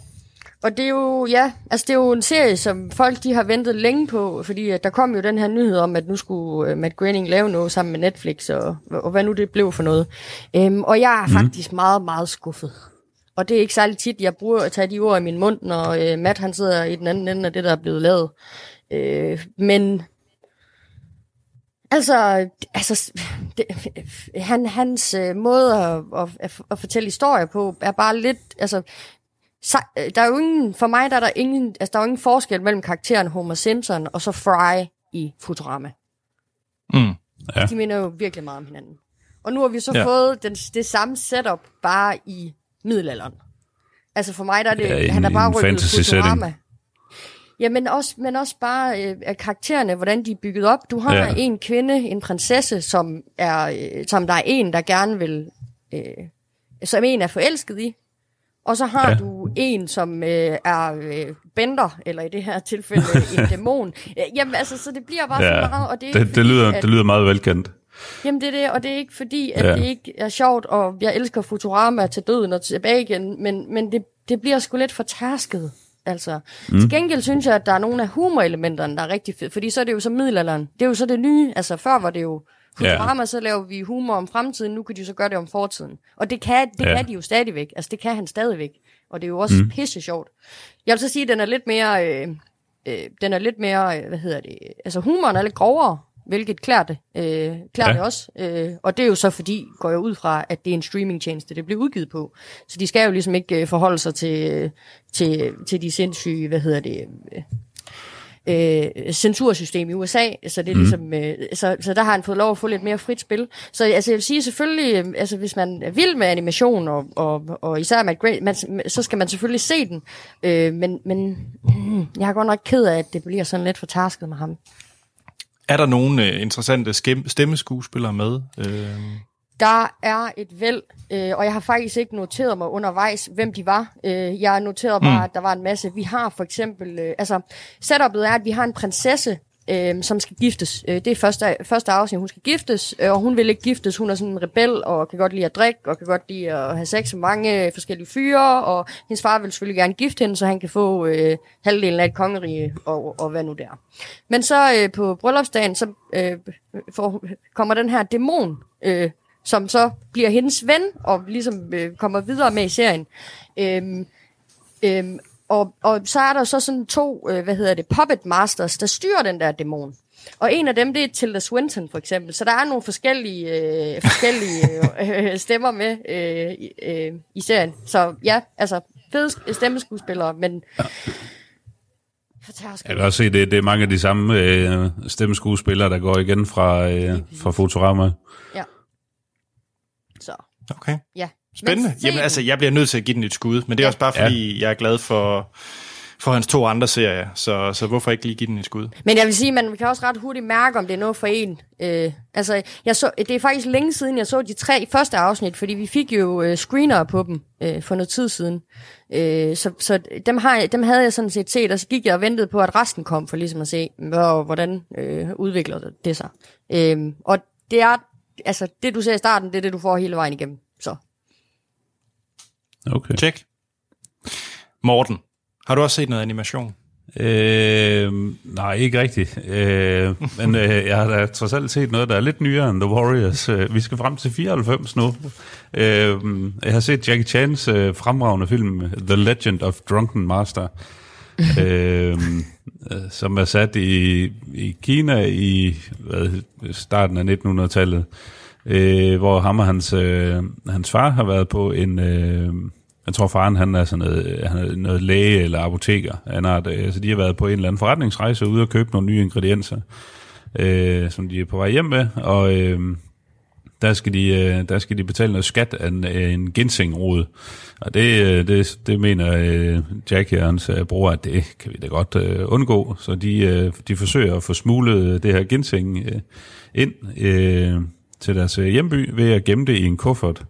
og det er jo, ja, altså det er jo en serie, som folk de har ventet længe på, fordi at der kom jo den her nyhed om, at nu skulle uh, Matt Groening lave noget sammen med Netflix, og, og hvad nu det blev for noget. Um, og jeg er mm. faktisk meget, meget skuffet. Og det er ikke særlig tit, jeg bruger at tage de ord i min mund, når uh, Matt han sidder i den anden ende af det, der er blevet lavet. Øh, men altså, altså det, han, hans øh, måde at, at, at fortælle historier på er bare lidt, altså, så, der er jo ingen, for mig der er der ingen, altså der er jo ingen forskel mellem karakteren Homer Simpson og så Fry i Futurama. Mm, ja. De minder jo virkelig meget om hinanden. Og nu har vi så ja. fået den, det samme setup bare i middelalderen. Altså for mig der er det, ja, han er bare rykket Futurama. Setting. Ja, men også, men også bare øh, karaktererne, hvordan de er bygget op. Du har ja. en kvinde, en prinsesse, som er, øh, som der er en, der gerne vil, øh, som en er forelsket i. Og så har ja. du en, som øh, er øh, bender, eller i det her tilfælde en [laughs] dæmon. Jamen altså, så det bliver bare ja. så meget. Og det, det, fordi, det, lyder, at, det lyder meget velkendt. Jamen det er det, og det er ikke fordi, at ja. det ikke er sjovt, og jeg elsker Futurama til døden og tilbage igen, men, men det, det bliver sgu lidt for tærsket. Altså, mm. Til gengæld synes jeg, at der er nogle af humorelementerne, der er rigtig fedt, fordi så er det jo så middelalderen. Det er jo så det nye. Altså før var det jo Futurama, yeah. så laver vi humor om fremtiden, nu kan de så gøre det om fortiden. Og det kan, det yeah. kan de jo stadigvæk. Altså det kan han stadigvæk. Og det er jo også mm. pisse sjovt. Jeg vil så sige, at den er lidt mere... Øh, øh, den er lidt mere, øh, hvad hedder det, altså humoren er lidt grovere, hvilket klæder det, øh, klæder ja. det også. Øh, og det er jo så fordi, går jeg ud fra, at det er en streamingtjeneste, det bliver udgivet på. Så de skal jo ligesom ikke øh, forholde sig til, til, til de sindssyge, hvad hedder det, øh, censursystem i USA, så det er mm. ligesom, øh, så, så der har han fået lov at få lidt mere frit spil. Så altså, jeg vil sige selvfølgelig, øh, altså hvis man er vild med animation, og, og, og især med Great, man, så skal man selvfølgelig se den, øh, men, men mm, jeg er godt nok ked af, at det bliver sådan lidt for tasket med ham. Er der nogle øh, interessante stemmeskuespillere med? Øh, Der er et væld, øh, og jeg har faktisk ikke noteret mig undervejs, hvem de var. Øh, jeg noterede bare, mm. at der var en masse. Vi har for eksempel, øh, altså setupet er, at vi har en prinsesse, øh, som skal giftes. Øh, det er første, første afsnit, hun skal giftes, øh, og hun vil ikke giftes. Hun er sådan en rebel, og kan godt lide at drikke, og kan godt lide at have sex med mange øh, forskellige fyre, og hendes far vil selvfølgelig gerne gifte hende, så han kan få øh, halvdelen af et kongerige, og, og hvad nu der. Men så øh, på bryllupsdagen, så øh, får, kommer den her dæmon, øh, som så bliver hendes ven, og ligesom øh, kommer videre med i serien. Øh, øhm, øhm og, og så er der så sådan to, øh, hvad hedder det, puppet masters, der styrer den der dæmon. Og en af dem, det er Tilda Swinton for eksempel. Så der er nogle forskellige, øh, forskellige [laughs] øh, stemmer med øh, i, øh, i serien. Så ja, altså fede stemmeskuespillere, men... Jeg kan også se, det, det er mange af de samme øh, stemmeskuespillere, der går igen fra, øh, fra Futurama. Ja. Så, okay. ja. Spændende. Jamen altså, jeg bliver nødt til at give den et skud, men det er også bare fordi, ja. jeg er glad for, for hans to andre serier, så, så hvorfor ikke lige give den et skud? Men jeg vil sige, man kan også ret hurtigt mærke, om det er noget for en. Øh, altså, jeg så, det er faktisk længe siden, jeg så de tre første afsnit, fordi vi fik jo øh, screener på dem øh, for noget tid siden. Øh, så så dem, har, jeg- dem havde jeg sådan set set, og så gik jeg og ventede på, at resten kom, for ligesom at se, hvor, hvordan øh, udvikler det sig. Øh, og det er, altså, det du ser i starten, det er det, du får hele vejen igennem. Okay. Tjek. Morten, har du også set noget animation? Øh, nej, ikke rigtigt. Øh, men øh, jeg har da trods alt set noget, der er lidt nyere end The Warriors. Øh, vi skal frem til 94 nu. Øh, jeg har set Jackie Chans øh, fremragende film, The Legend of Drunken Master, øh, som er sat i, i Kina i hvad, starten af 1900-tallet, øh, hvor ham og hans, øh, hans far har været på en... Øh, jeg tror, faren han er sådan noget, han er noget læge eller apoteker. af øh, så de har været på en eller anden forretningsrejse ude og købe nogle nye ingredienser, øh, som de er på vej hjem med. Og øh, der, skal de, øh, der skal de betale noget skat af en, af en ginsengrod. Og det, øh, det, det mener øh, Jack og hans øh, bror, at det kan vi da godt øh, undgå. Så de, øh, de forsøger at få smuglet det her ginseng øh, ind øh, til deres øh, hjemby ved at gemme det i en kuffert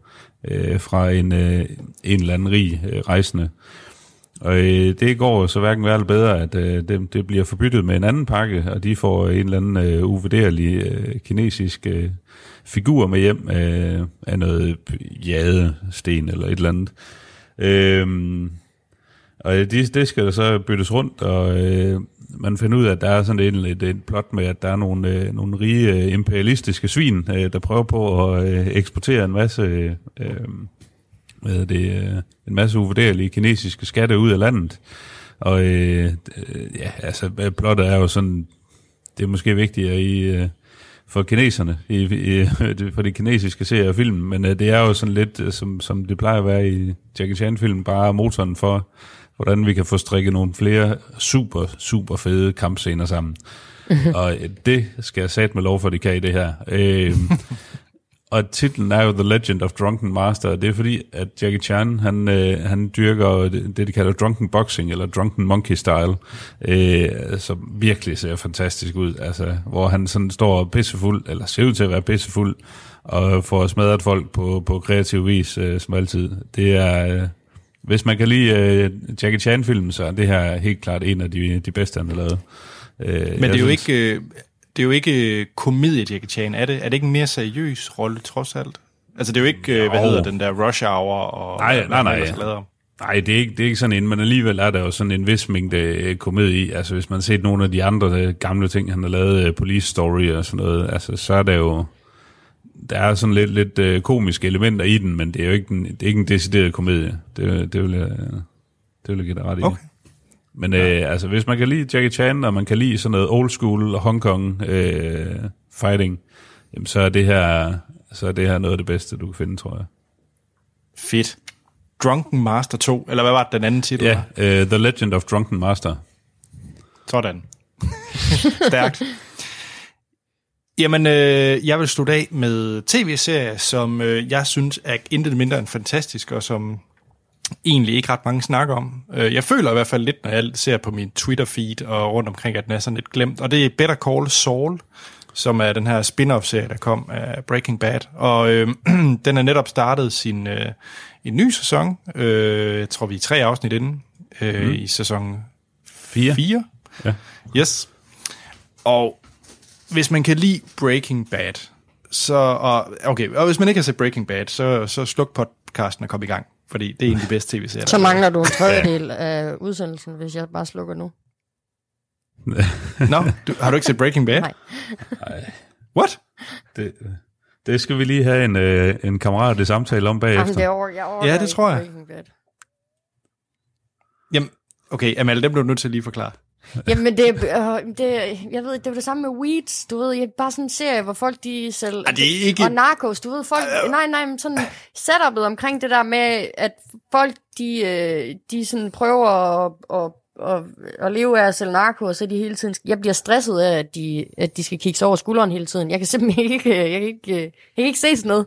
øh, fra en, øh, en eller anden rig øh, rejsende. Og øh, det går så hverken værre eller bedre, at øh, det, det bliver forbyttet med en anden pakke, og de får en eller anden øh, uvurderlig øh, kinesisk øh, figur med hjem øh, af noget jadesten eller et eller andet. Øh, og det, det skal der så byttes rundt, og øh, man finder ud af, at der er sådan et, et, et plot med, at der er nogle, øh, nogle rige øh, imperialistiske svin, øh, der prøver på at øh, eksportere en masse, øh, øh hvad det, øh, en masse uvurderlige kinesiske skatte ud af landet. Og øh, ja, altså plottet er jo sådan, det er måske vigtigere i... Øh, for kineserne, i, i, [laughs] for de kinesiske serier og film, men øh, det er jo sådan lidt, øh, som, som det plejer at være i Jackie Chan-film, bare motoren for, hvordan vi kan få strikket nogle flere super, super fede kampscener sammen. [laughs] og øh, det skal jeg sat med lov for, de kan i det her. Øh, [laughs] og titlen er jo The Legend of Drunken Master, og det er fordi, at Jackie Chan, han, øh, han dyrker det, det, de kalder drunken boxing, eller drunken monkey style, øh, som virkelig ser fantastisk ud, altså, hvor han sådan står pissefuld, eller ser ud til at være pissefuld, og får smadret folk på, på kreativ vis, øh, som altid. Det er, øh, hvis man kan lide øh, Jackie Chan-filmen, så er det her helt klart en af de, de bedste, han har lavet. Øh, Men det er jo ikke... Øh, det er jo ikke øh, komedie, Jackie Chan, er det? Er det ikke en mere seriøs rolle, trods alt? Altså, det er jo ikke, øh, hvad hedder den der Rush Hour og... Nej, hvad nej, nej. ellers laver. Nej, det er, ikke, det er ikke sådan en, men alligevel er der jo sådan en vis mængde øh, komedie i. Altså hvis man har set nogle af de andre gamle ting, han har lavet, Police Story og sådan noget, altså så er der jo, der er sådan lidt, lidt øh, komiske elementer i den, men det er jo ikke en, det er ikke en decideret komedie. Det, det, vil jeg, det vil jeg give dig ret i. Okay. Men øh, altså, hvis man kan lide Jackie Chan, og man kan lide sådan noget old school Hong Kong øh, fighting, jamen, så er det her så er det her noget af det bedste, du kan finde, tror jeg. Fedt. Drunken Master 2, eller hvad var det, den anden titel? Ja, var? øh, The Legend of Drunken Master. Sådan. [laughs] Stærkt. Jamen, øh, jeg vil slutte af med tv-serier, som øh, jeg synes er intet mindre end fantastisk, og som egentlig ikke ret mange snakker om. Øh, jeg føler i hvert fald lidt, når jeg ser på min Twitter-feed og rundt omkring, at den er sådan lidt glemt. Og det er Better Call Saul, som er den her spin-off-serie, der kom af Breaking Bad. Og øh, [clears throat] den er netop startet sin øh, en ny sæson. Øh, jeg tror, vi er tre afsnit inden øh, mm. i sæson 4. 4. Ja. Yes. Og hvis man kan lide Breaking Bad, så, og, okay, og hvis man ikke har set Breaking Bad, så, så sluk podcasten og kom i gang, fordi det er en af de bedste tv-serier. Så mangler du en tredjedel af udsendelsen, hvis jeg bare slukker nu. [laughs] Nå, du, har du ikke set Breaking Bad? Nej. What? Det, det skal vi lige have en, øh, en kammerat i samtale om bagefter. Jamen, det er over, jeg Ja, det tror jeg. Breaking Bad. Jamen, okay, Amal, dem bliver du nødt til at lige forklare. [laughs] Jamen, det, er- øh, det, jeg ved, det var det samme med Weeds, du ved, jeg, bare sådan en serie, hvor folk de selv... Ah, det er ikke- Og Narcos, du ved, folk... Nej, nej, men sådan setupet omkring det der med, at folk, de, øh, de sådan prøver at, at, at, at leve af at sælge narko, og så er de hele tiden... Jeg bliver stresset af, at de, at de skal kigge sig over skulderen hele tiden. Jeg kan simpelthen [laughs] ikke... Jeg kan ikke, jeg kan ikke se sådan noget.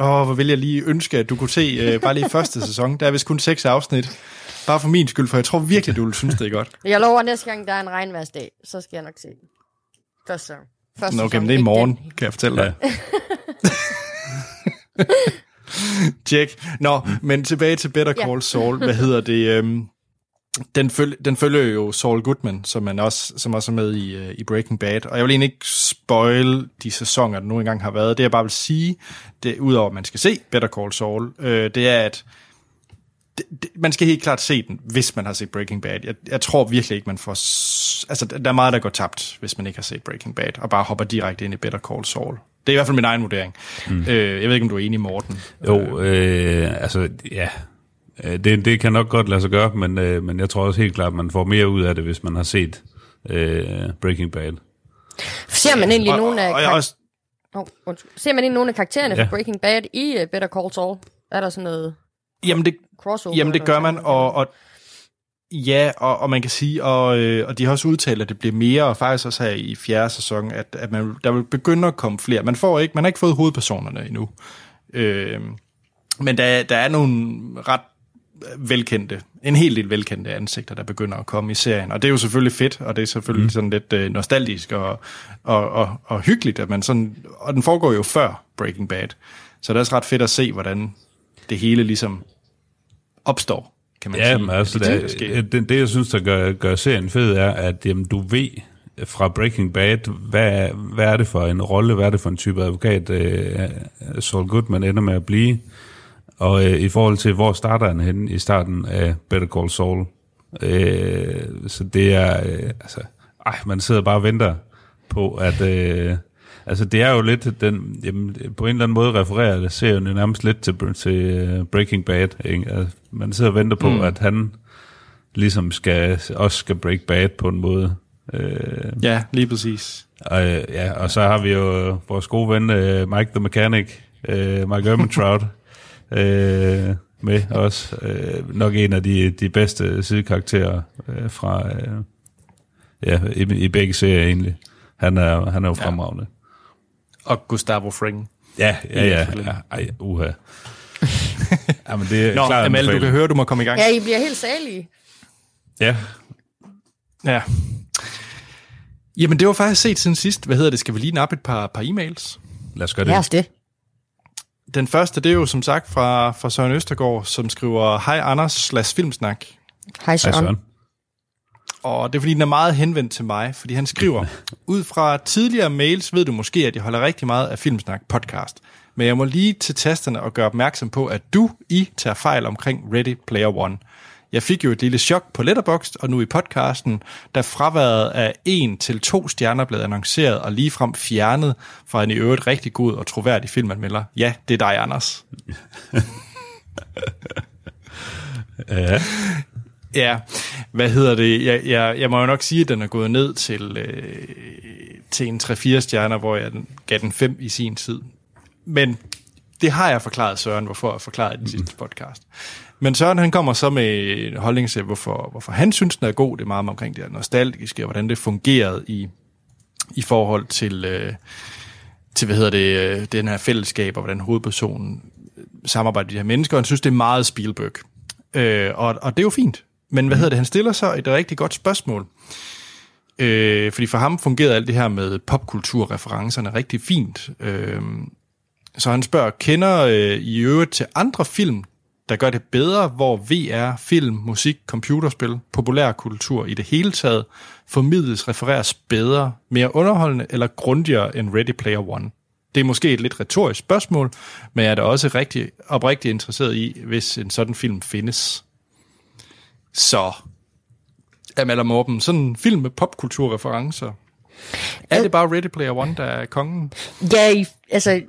Åh, hvor vil jeg lige ønske, at du kunne se øh, bare lige første sæson. Der er vist kun seks afsnit. Bare for min skyld, for jeg tror virkelig, du vil synes, det er godt. [laughs] Jeg lover, at næste gang, der er en regnværsdag, så skal jeg nok se den. Første sæson. Første Nå, okay, men det er i morgen, den. kan jeg fortælle dig. Ja. [laughs] Tjek. Nå, men tilbage til Better Ja. Call Saul. Hvad hedder det? Øhm, den, føl- den følger jo Saul Goodman, som, man også, som også er med i, øh, i Breaking Bad. Og jeg vil egentlig ikke spoil de sæsoner, der nu engang har været. Det jeg bare vil sige, det, udover at man skal se Better Call Saul, øh, det er, at det, det, man skal helt klart se den, hvis man har set Breaking Bad. Jeg, jeg tror virkelig ikke, man får... Altså, der er meget, der går tabt, hvis man ikke har set Breaking Bad, og bare hopper direkte ind i Better Call Saul. Det er i hvert fald min egen vurdering. Mm. Øh, jeg ved ikke, om du er enig, Morten. Jo, øh, altså, ja. Øh, Det, det kan nok godt lade sig gøre, men, øh, men jeg tror også helt klart, at man får mere ud af det, hvis man har set øh, Breaking Bad. Ser man egentlig Og, nogle af... og, og også, Oh, undskyld. Ser man egentlig nogle af karaktererne Ja. fra Breaking Bad i uh, Better Call Saul? Er der sådan noget jamen, det, crossover? Jamen det gør man, og, og ja, og, og man kan sige, og, øh, og de har også udtalt, at det bliver mere, og faktisk også her i fjerde sæson, at, at man, der vil begynde at komme flere. Man får ikke, man har ikke fået hovedpersonerne endnu. Øh, men der, der er nogle ret velkendte, en hel del velkendte ansigter, der begynder at komme i serien. Og det er jo selvfølgelig fedt, og det er selvfølgelig mm. sådan lidt øh, nostalgisk og, og, og, og hyggeligt, at man sådan, og den foregår jo før Breaking Bad. Så det er også ret fedt at se, hvordan det hele ligesom opstår, kan man Ja, sige. men altså, der det, sker. det, det, jeg synes, der gør, gør serien fed, er, at jamen, du ved fra Breaking Bad, hvad, hvad er det for en rolle, hvad er det for en type advokat, øh, Saul Goodman ender med at blive, og øh, i forhold til, hvor starter han henne i starten af Better Call Saul. Øh, så det er, øh, altså, ej, man sidder bare og venter på, at... Øh, Altså, det er jo lidt, den, jamen, på en eller anden måde refererer det serien jo nærmest lidt til, til øh, Breaking Bad. Ikke? Altså, man sidder og venter på, mm. at han ligesom skal, også skal break bad på en måde. Øh, Ja, lige præcis. og, øh, ja, og så har vi jo vores gode ven øh, Mike the Mechanic, øh, Mike Ehrmantraut, [laughs] øh, med os. Øh, nok en af de, de bedste sidekarakterer øh, fra øh, ja, i, i begge serier egentlig. Han er, han er jo fremragende. Og Gustavo Fring. Ja, ja, ja. ja ej, uha. [laughs] ja, men det er Nå, klart Amal, du kan høre, du må komme i gang. Ja, I bliver helt salige. Ja, Ja. Jamen, det var faktisk set siden sidst. Hvad hedder det? Skal vi lige nappe et par, par e-mails? lad os gøre det. Lad os det. Den første, det er jo som sagt fra, fra Søren Østergaard, som skriver, Hej Anders slash Filmsnak. Hej Hej, Søren. Og det er fordi, den er meget henvendt til mig, fordi han skriver, [laughs] ud fra tidligere mails ved du måske, at jeg holder rigtig meget af Filmsnak podcast. Men jeg må lige til tasterne og gøre opmærksom på, at du, I, tager fejl omkring Ready Player One. Jeg fik jo et lille chok på Letterboxd, og nu i podcasten, da fraværet af en til to stjerner blev annonceret og ligefrem fjernet fra en i øvrigt rigtig god og troværdig filmanmelder. Ja, det er dig, Anders. [laughs] Ja. [laughs] Ja, hvad hedder det? Jeg, jeg, jeg må jo nok sige, at den er gået ned til, øh, til en 3-4 stjerner, hvor jeg den- gav den 5 i sin tid. Men det har jeg forklaret Søren, hvorfor jeg forklarede i den sidste podcast. Men Søren han kommer så med en holdning til, hvorfor, hvorfor han synes, den er god. Det er meget omkring det nostalgiske, og hvordan det fungerede i, i forhold til, øh, til hvad hedder det, øh, den her fællesskab, og hvordan hovedpersonen samarbejde med de her mennesker, og han synes, det er meget Spielberg. Øh, og, og det er jo fint. Men hvad hedder det? Han stiller så et rigtig godt spørgsmål. Øh, fordi for ham fungerede alt det her med popkulturreferencerne rigtig fint. Øh, så han spørger, kender øh, I øvrigt til andre film, der gør det bedre, hvor VR, film, musik, computerspil, populærkultur i det hele taget formidles, refereres bedre, mere underholdende eller grundigere end Ready Player One? Det er måske et lidt retorisk spørgsmål, men jeg er da også rigtig oprigtigt interesseret i, hvis en sådan film findes. Så, Amal og Morben, sådan en film med popkulturreferencer. Er det bare Ready Player One, der er kongen? Ja, i, altså,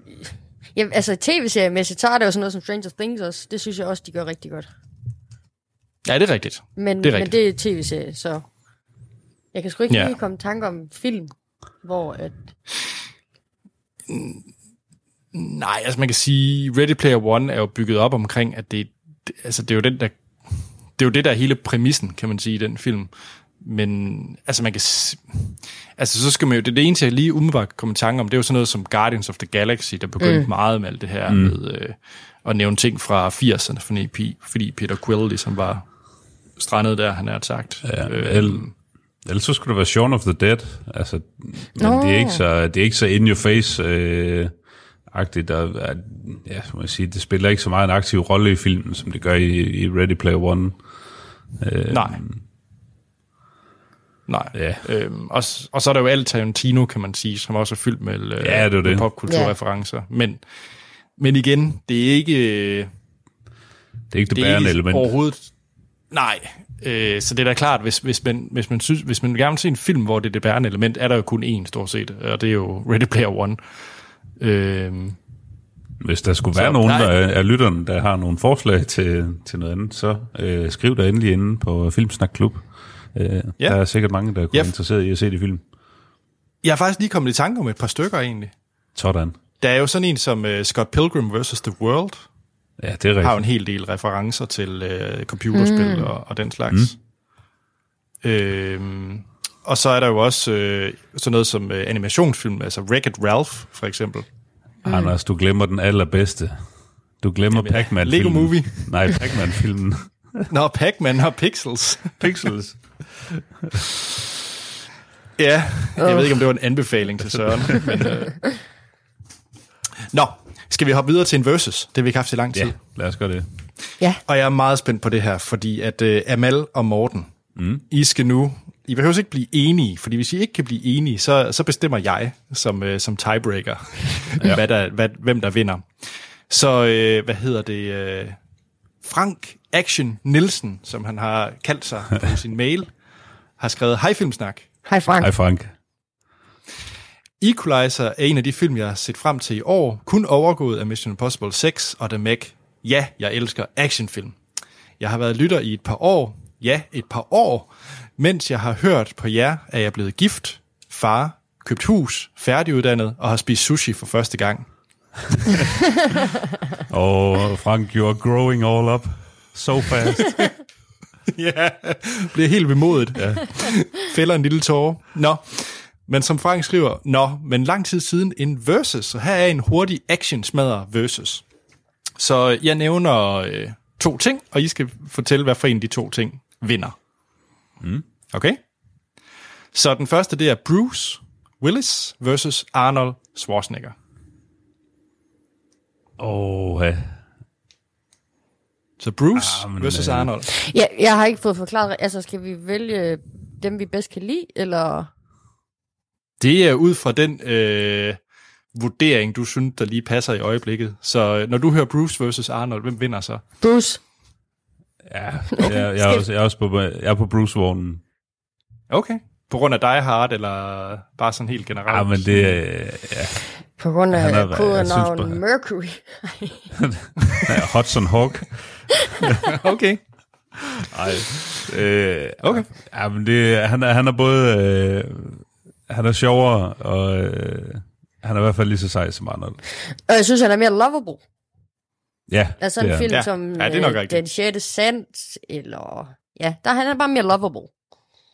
ja, altså tv-seriemæssigt, så er det jo sådan noget som Stranger Things også. Det synes jeg også, de gør rigtig godt. Ja, det er rigtigt. Men Det er er, men rigtigt. det er tv-serie, så jeg kan sgu ikke Ja. lige komme i tanke om film, hvor at... Nej, altså man kan sige, Ready Player One er jo bygget op omkring, at det altså det er jo den der, det er jo det der er hele præmissen, kan man sige, i den film. Men altså man kan, altså så skal man jo, det, er det eneste jeg lige umiddelbart kommer i tanke om, det er jo sådan noget som Guardians of the Galaxy, der begyndte mm. meget med alt det her mm. med øh, at nævne ting fra 80'erne, fordi, fordi Peter Quill ligesom var strandet der, han har sagt. Ja, øh, el, ellers så skulle det være Shaun of the Dead. Altså, men Nå. det er ikke så, det er ikke så in your face øh, agtigt. Og, ja, må jeg sige, det spiller ikke så meget en aktiv rolle i filmen, som det gør i, i Ready Player One. Øh, Nej. Nej. Ja. Øhm, og, og så er der jo alt Tarantino, kan man sige, som også er fyldt med, øh, Ja, det er med det. popkulturreferencer. Ja. Men, men igen, det er ikke... øh, Det er ikke det, det bærende element. overhovedet... Nej, øh, så det er da klart, hvis, hvis, man, hvis, man synes, hvis man gerne vil se en film, hvor det er det bærende element, er der jo kun én, stort set, og det er jo Ready Player One. Øh, Hvis der skulle Så, være nogen nej. af, af lytterne, der har nogle forslag til, til noget andet, så øh, skriv der endelig inde på Filmsnak Klub. Øh, ja. Der er sikkert mange, der kunne Ja. være interesseret i at se de film. jeg har faktisk lige kommet i tanke om et par stykker, egentlig. Sådan. Der er jo sådan en som uh, Scott Pilgrim vs. The World, Ja, det er har jo rigtigt. en hel del referencer til øh, computerspil mm. og, og den slags. Mm. Øhm, og så er der jo også øh, sådan noget som øh, animationsfilm, altså Wreck-It Ralph for eksempel. Mm. Anders, du glemmer den allerbedste. Du glemmer Jamen, Pac-Man Lego Movie. [laughs] Nej, Pac-Man-filmen. [laughs] Nå, Pac-Man og Pixels. [laughs] Pixels. ja, jeg ved ikke, om det var en anbefaling til Søren. men, øh. Nå, skal vi hoppe videre til en versus? Det har vi ikke haft i lang tid. Ja, lad os gøre det. Ja, Og jeg er meget spændt på det her, fordi at uh, Amal og Morten, mm. I skal nu, I behøver ikke blive enige, fordi hvis I ikke kan blive enige, så, så bestemmer jeg som, uh, som tiebreaker, [laughs] ja. hvad der, hvad, hvem der vinder. Så uh, hvad hedder det? Uh, Frank Action Nielsen, som han har kaldt sig på [laughs] sin mail, har skrevet, Hej Filmsnak. hej Frank. Hej Frank. Equalizer er en af de film, jeg har set frem til i år, kun overgået af Mission Impossible 6 og The Meg. Ja, jeg elsker actionfilm. Jeg har været lytter i et par år, ja, et par år, mens jeg har hørt på jer, er jeg blevet gift, far, købt hus, færdiguddannet og har spist sushi for første gang. [laughs] Og Frank, you are growing all up so fast. [laughs] ja, bliver helt vemodet. Ja. Fælder en lille tårer. Nå, men som Frank skriver, nå, men lang tid siden en versus, så her er en hurtig action smadrer versus. Så jeg nævner øh, to ting, og I skal fortælle, hvad for en af de to ting vinder. Mm. Okay? Så den første, det er Bruce Willis versus Arnold Schwarzenegger. Åh, ja. Så Bruce Ah, men, versus øh, Arnold. Ja, jeg har ikke fået forklaret, altså skal vi vælge dem, vi bedst kan lide, eller... Det er ud fra den øh, vurdering, du synes, der lige passer i øjeblikket. Så øh, når du hører Bruce versus Arnold, hvem vinder så? Bruce. ja jeg, jeg, er også, jeg, er også på, jeg er på Bruce-vognen. Okay. På grund af Die Hard, eller bare sådan helt generelt? Ja, men det er ja, På grund af jeg kodenavn Mercury. [laughs] ja, Hudson Hawk. [laughs] okay. Ej, øh, Okay. Ja, men det, han, er, han er både... Øh, han er sjovere, og øh, han er i hvert fald lige så sej som Arnold. Og jeg synes, han er mere lovable. Ja, Altså det en film Ja. som Ja, det er nok øh. Den 6. Sans, eller... Ja, der han er bare mere lovable.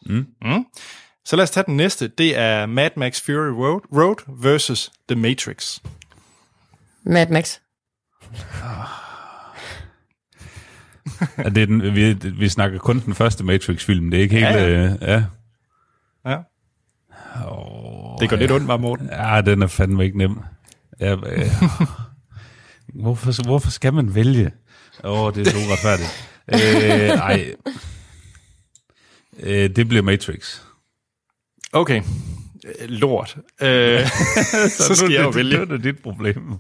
Mm. Så lad os tage den næste. Det er Mad Max Fury Road, Road versus The Matrix. Mad Max. Ja, det er den, vi, vi snakker kun den første Matrix-film. Det er ikke helt... Ja, Ja, ja. ja. Ja. Oh, Det går lidt ondt, var Morten. Ja, den er fandme ikke nem. Ja, øh, hvorfor, hvorfor skal man vælge? Åh, oh, det er så uretfærdigt. øh, ej. Øh, det bliver Matrix. Okay. Øh, Lort. Øh, [laughs] så skal jeg jo vælge. Det er dit problem.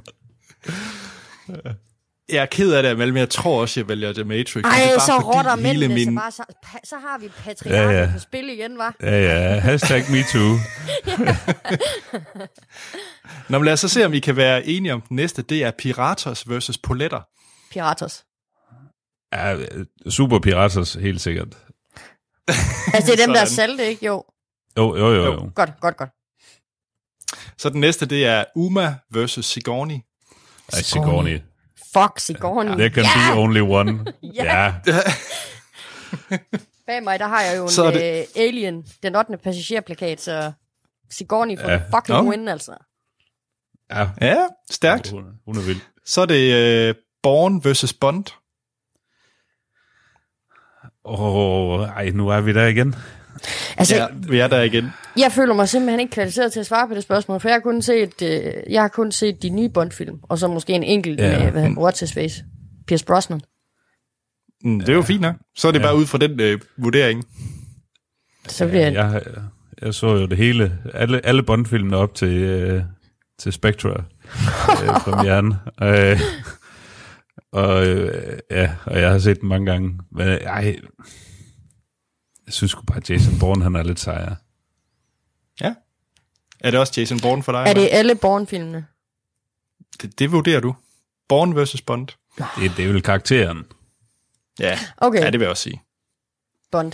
Jeg er ked af det, men jeg tror også, jeg vælger The Matrix. Det er Ej, bare så rotter hele mændene min... så bare, så, så har vi patriarket Ja, ja, på spil igen, var. Ja, ja. Hashtag MeToo. [laughs] Nå, men lad os så se, om I kan være enige om den næste. Det er Piratos versus Poletter. Piratos. Ja, super Piratas, helt sikkert. [laughs] Altså, det er dem, der er salte, ikke? Jo. Jo, jo, jo. jo. Godt, godt, godt. Så den næste, det er Uma versus Sigourney. Ej, Sigourney. Fuck, Sigourney. There can ja! be only one. [laughs] Ja. ja. [laughs] Bag mig, der har jeg jo en Så er det- øh, Alien, den 8. passagerplakat, så Sigourney får Ja. fucking Nå. win, altså. Ja, Ja, stærkt. hun, hun er vild. Så er det øh, Born versus Bond. Åh, oh, ej, nu er vi der igen. Altså, Ja, ja. vi er der igen. jeg føler mig simpelthen ikke kvalificeret til at svare på det spørgsmål, for jeg har kun set, øh, jeg har kun set de nye Bond-film, og så måske en enkelt Ja. ja. med, hvad hedder, What's His Face? Pierce Brosnan. Mm, det er jo fint nok. Så er det Ja. bare ud fra den øh, vurdering. Så bliver jeg... Jeg, jeg så jo det hele, alle, alle Bond-filmene op til, øh, til Spectra øh, [laughs] premieren. Øh, og, øh, ja, og jeg har set den mange gange. Men ej, jeg synes sgu bare, at Jason Bourne, han er lidt sejere. Ja. Er det også Jason Bourne for dig? Er det alle Bourne-filmene? det? Det vurderer du. Born versus Bond. Det, det er vel karakteren. Ja, Okay, ja det vil jeg også sige. Bond.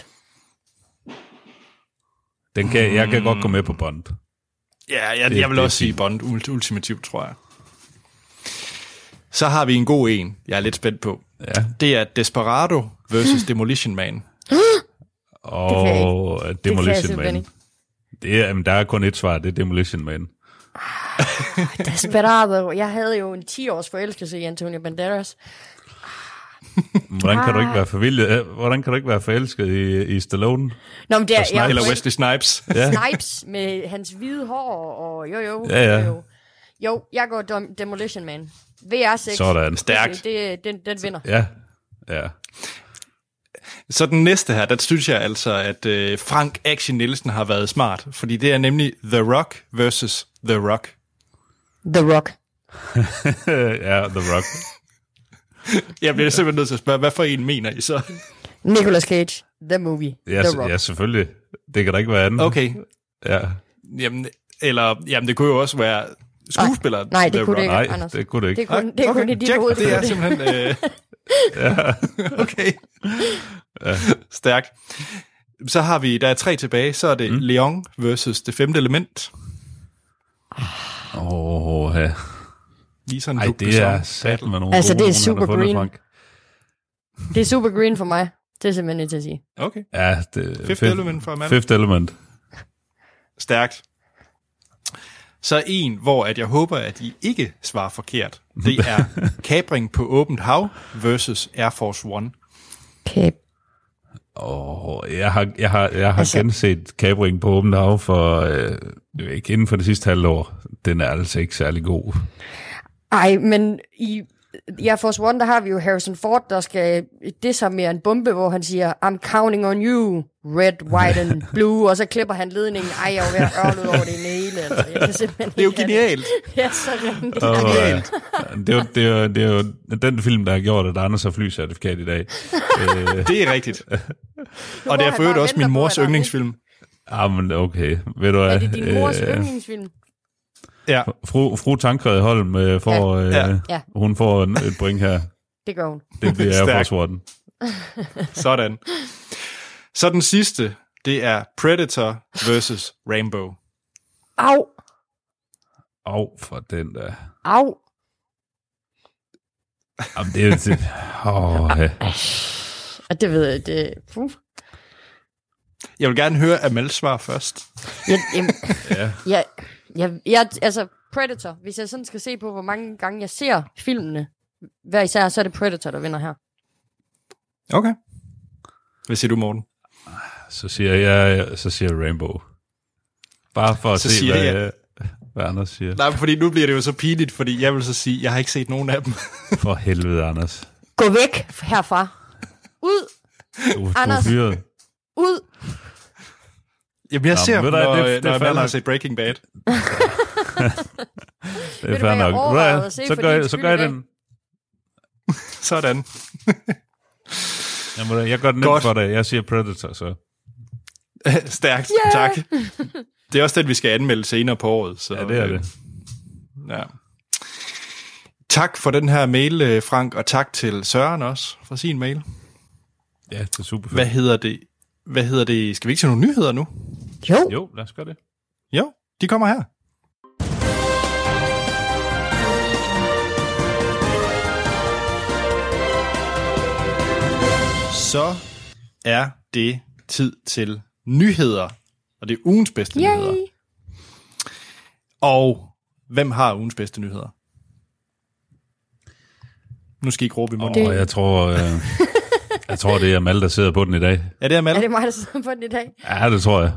Den kan, jeg kan godt gå med på Bond. Ja, jeg, Det- jeg vil det også sige. Bond ult- ultimativt, tror jeg. Så har vi en god en, jeg er lidt spændt på. Ja. Det er Desperado versus [gasps] Demolition Man. Og jeg Demolition simpelthen Man. ikke. Det er, jamen, der er kun et svar, det er Demolition Man. Desperado. Jeg havde jo en 10-års forelskelse i Antonio Banderas. Hvordan kan du ikke være forvildet? Hvordan kan du ikke være forelsket i, i Stallone? Nå, men det er, jeg, Eller Wesley Snipes. [laughs] Ja. Snipes med hans hvide hår, og jo, jo. Ja, ja. Jo, jo jeg går Dem- Demolition Man. VR6. Sådan. Stærkt. Det, den, den vinder. Ja, ja. Så den næste her, der synes jeg altså, at øh, Frank Action Nielsen har været smart. Fordi det er nemlig The Rock versus The Rock. The Rock. [laughs] ja, The Rock. Jeg bliver simpelthen nødt til at spørge, hvad for en mener I så? Nicolas Cage. The Movie. Ja, The Rock. ja, selvfølgelig. Det kan da ikke være andet. Okay, Ja. jamen, eller, jamen det kunne jo også være skuespilleren. Nej, det kunne det ikke, Nej, Anders. det kunne det ikke. Det er kun, det er kun i dit check. hoved, det er det simpelthen... Øh... [laughs] okay. [laughs] Stærkt. Så har vi, der er tre tilbage, så er det mm. Leon versus det femte element. Åh, oh, ja. Viser en Ej, det er sat med nogle Altså, det er super green. Frank. Det er super green for mig. Det er simpelthen nødt til at sige. Okay, Ja, det Fifth Element for Amanda. Fifth Element. stærkt. Så en, hvor at jeg håber, at I ikke svarer forkert. Det er [laughs] Kabring på åbent hav versus Air Force One. Åh, oh, jeg har, jeg har, jeg har Altså- genset Cabring på åbent hav for, øh, ikke inden for det sidste halve år. Den er altså ikke særlig god. Ej, men i i Air Force One, der har vi jo Harrison Ford, der skal desarmere en bombe, hvor han siger, I'm counting on you, red, white and [laughs] blue, og så klipper han ledningen. Ej, jeg er jo ved at ørle over det hele, altså. Jeg kan simpelthen [laughs] Det er jo genialt. Det. [laughs] Ja, så. Og, Genialt. øh, det, er jo, det, er jo, det er jo den film, der har gjort, at Anders har flycertifikat i dag. øh, Det er rigtigt. Og det er for øvrigt også min mors er yndlingsfilm. ah, men okay. Ved du? Er det din mors Øh, yndlingsfilm? Ja, Fru, fru Tankred Holm øh, får, ja. Ja. Øh, Ja. hun får en, et point her. [laughs] Det gør hun. Det bliver Air Stærk. Force One. [laughs] sådan. Så den sidste, det er Predator versus Rainbow. Au, Au, for den der. au. Jamen, det er jo... Det, åh, ja. Og det ved jeg, det... Puh. Jeg vil gerne høre Amals svar først. Jeg, jeg, ja. jeg, jeg, jeg, altså, Predator, hvis jeg sådan skal se på, hvor mange gange jeg ser filmene, hver især, så er det Predator, der vinder her. Okay. Hvad siger du, Morten? Så siger jeg, så siger jeg Rainbow. Bare for at Så se, siger hvad, jeg- hvad Anders siger. Nej, fordi nu bliver det jo så pinligt, fordi jeg vil så sige, jeg har ikke set nogen af dem. For helvede, Anders. Gå væk herfra. Ud, Du, du er Anders. fyret. ud. Jamen, jeg Nå, ser dem, når, det, det- når jeg har set Breaking Bad. [laughs] Det er fair nok. overvejede Hvad? at se Så for gør, så gør jeg den. [laughs] Sådan. [laughs] Jamen, jeg gør den nemt for dig. Jeg siger Predator, så. Stærkt, Ja. tak. Det er også den, vi skal anmelde senere på året. Så, Ja, det er øh, det. Ja. Tak for den her mail, øh, Frank, og tak til Søren også for sin mail. Ja, det er super fedt. Hvad hedder det? Hvad hedder det? Skal vi ikke se nogle nyheder nu? Jo. Jo, lad os gøre det. Jo, de kommer her. Så er det tid til nyheder. Og det er ugens bedste nyheder. Yay. Og hvem har ugens bedste nyheder? Nu skal I ikke råbe i munden. Og jeg tror, øh, [laughs] jeg tror, det er Mal, der sidder på den i dag. Er det Er Amal? det mig, der sidder på den i dag? Ja, det tror jeg.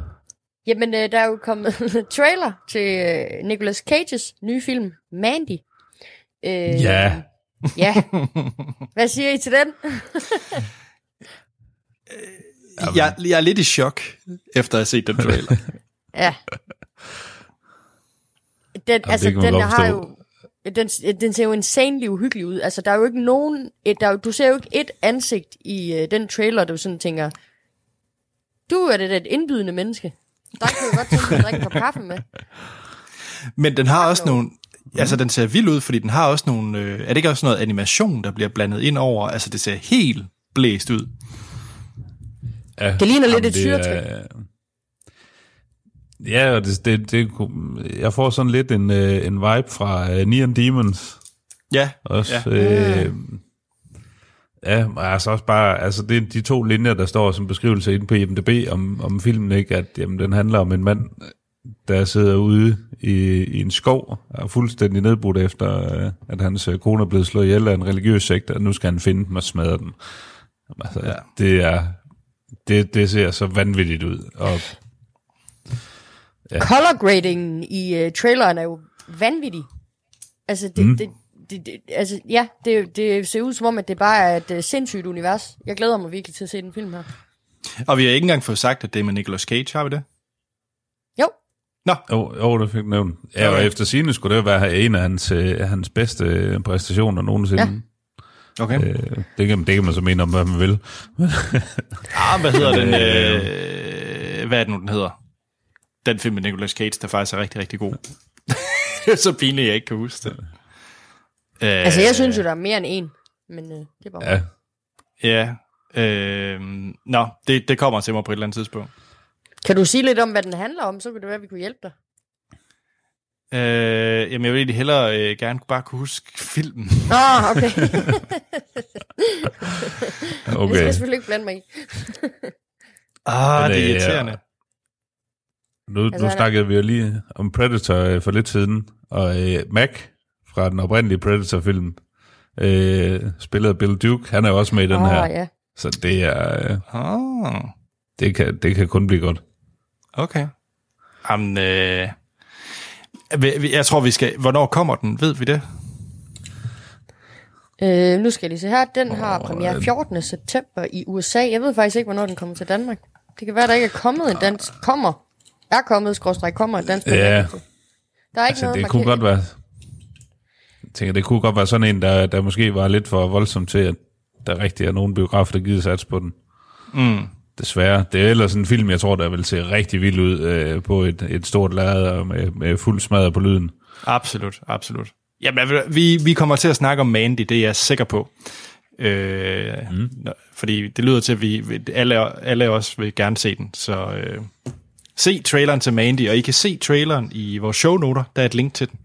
Jamen, øh, der er jo kommet [laughs] trailer til øh, Nicolas Cages nye film, Mandy. Øh, Ja. Ja. [laughs] Hvad siger I til den? [laughs] Jeg, jeg er lidt i chok, efter at have set den trailer. Ja. Den, altså, det kan man den har jo... Den, den ser jo insanely uhyggelig ud. Altså, der er jo ikke nogen... Et, der er, jo- du ser jo ikke et ansigt i øh, den trailer, du sådan tænker... Du er det da et indbydende menneske. Der kan du godt tænke dig at drikke en kop kaffe med. Men den har også no. nogle... Altså, den ser vild ud, fordi den har også nogle... Øh, er det ikke også noget animation, der bliver blandet ind over? Altså, det ser helt blæst ud. Ja, Det ligner lidt et er- Ja, det, det, det, kunne- jeg får sådan lidt en, øh, en vibe fra uh, Neon Demons Ja, også. Ja. Øh, ja og altså også bare, altså det er de to linjer, der står som beskrivelse inde på IMDb om, om filmen, ikke? at jamen, den handler om en mand, der sidder ude i, i en skov og er fuldstændig nedbrudt efter, øh, at hans øh, kone er blevet slået ihjel af en religiøs sekte, og nu skal han finde dem og smadre dem. Altså, Ja. det er det, det ser så vanvittigt ud. Og Ja. Color gradingen i uh, traileren er jo vanvittig. Altså, det. Mm. det, det, det, altså, ja, det, det ser ud som om, at det bare er et uh, sindssygt univers. Jeg glæder mig virkelig til at se den film her. og vi har ikke engang fået sagt, at det er med Nicolas Cage, har vi det? Jo, Jo, jo det fik nævnt. Ja, og efter sine skulle det være en af hans, øh, hans bedste øh, præstationer nogensinde. Ja. Okay. Øh. Øh, det, kan, det kan man så mene om, hvad man vil. [laughs] Ah, hvad hedder den? Øh, hvad er det nu, den hedder? Den film med Nicolas Cage, der faktisk er rigtig, rigtig god. [laughs] det er så pinligt, jeg ikke kan huske det. Øh, altså jeg synes jo, der er mere end en. Men uh, det er bare Ja, Ja. Øh, nå, det, det kommer til mig på et eller andet tidspunkt. Kan du sige lidt om, hvad den handler om? Så kunne det være, at vi kunne hjælpe dig. Øh, jamen, jeg vil egentlig hellere øh, gerne bare kunne huske filmen. Nå, okay. [laughs] okay. Det skal okay. jeg selvfølgelig ikke blande mig i. Ah, Men, det er øh, irriterende. Nu, Altså, nu snakkede vi jo lige om Predator øh, for lidt siden, og øh, Mac fra den oprindelige Predator-film, øh, spillet af Bill Duke, han er også med i den Åh, her. ja. Så det er, øh, Ah, det kan, det kan kun blive godt. okay. Jamen, øh, jeg tror, vi skal... Hvornår kommer den? Ved vi det? Øh, nu skal jeg lige se her. Den har Åh, premiere øh. 14. september i USA. Jeg ved faktisk ikke, hvornår den kommer til Danmark. Det kan være, der ikke er kommet en dansk... Kommer. Er kommet, skråstrej, kommer en dansk... Ja. Der er ikke Altså, noget det kunne godt være... Tænker, det kunne godt være sådan en, der, der måske var lidt for voldsom til, at der rigtig er nogen biografer, der gider sats på den. Mm. Desværre. Det er ellers en film, jeg tror, der vil se rigtig vild ud øh, på et, et stort lærred med, med fuld smadret på lyden. Absolut, absolut. Jamen, vi, vi kommer til at snakke om Mandy, det er jeg sikker på. Øh, mm. Fordi det lyder til, at vi vi- alle, alle os vil gerne se den. Så øh, se traileren til Mandy, og I kan se traileren i vores shownoter. Der er et link til den.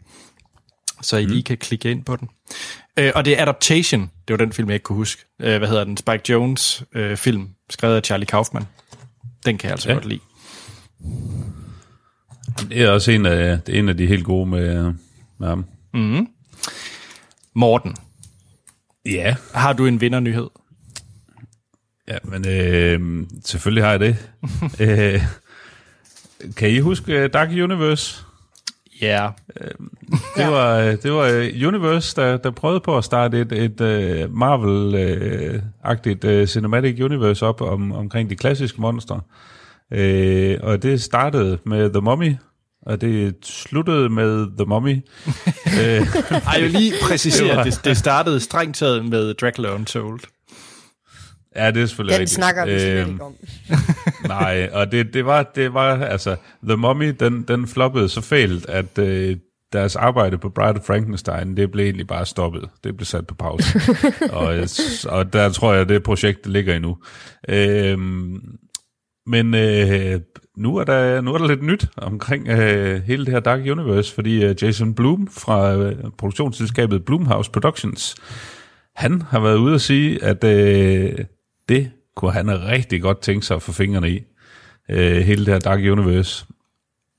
Så I mm. lige kan klikke ind på den. Øh, og det er Adaptation. Det var den film, jeg ikke kunne huske. Øh, hvad hedder den? Spike Jones øh, film, skrevet af Charlie Kaufman. Den kan jeg altså ja. Godt lide. Det er også en af, det er en af de helt gode med, med ham. Morten, Ja. har du en vindernyhed? Ja, men øh, selvfølgelig har jeg det. [laughs] øh, kan I huske Dark Universe? Ja. Det var, øh, det var øh, Universe, der, der prøvede på at starte et, et Marvel-agtigt cinematic universe op om, omkring de klassiske monstre. Uh, og det startede med The Mummy, og det sluttede med The Mummy. [laughs] Ej, jeg vil lige [laughs] præcisere, det, det startede strengt taget med Dracula Untold. Ja, det er selvfølgelig Den rigtigt. snakker vi Øhm, ikke om. [laughs] [laughs] Nej, og det, det, var, det var, altså, The Mummy, den, den floppede så fælt, at øh, deres arbejde på Bride of Frankenstein, det blev egentlig bare stoppet. Det blev sat på pause. [laughs] og, øh, og der tror jeg, det projekt det ligger endnu. Øhm, men øh, nu, er der, nu er der lidt nyt omkring øh, hele det her Dark Universe, fordi øh, Jason Blum fra øh, produktionsselskabet Blumhouse Productions, han har været ude at sige, at øh, det kunne han rigtig godt tænke sig at få fingrene i. Øh, hele det her Dark Universe.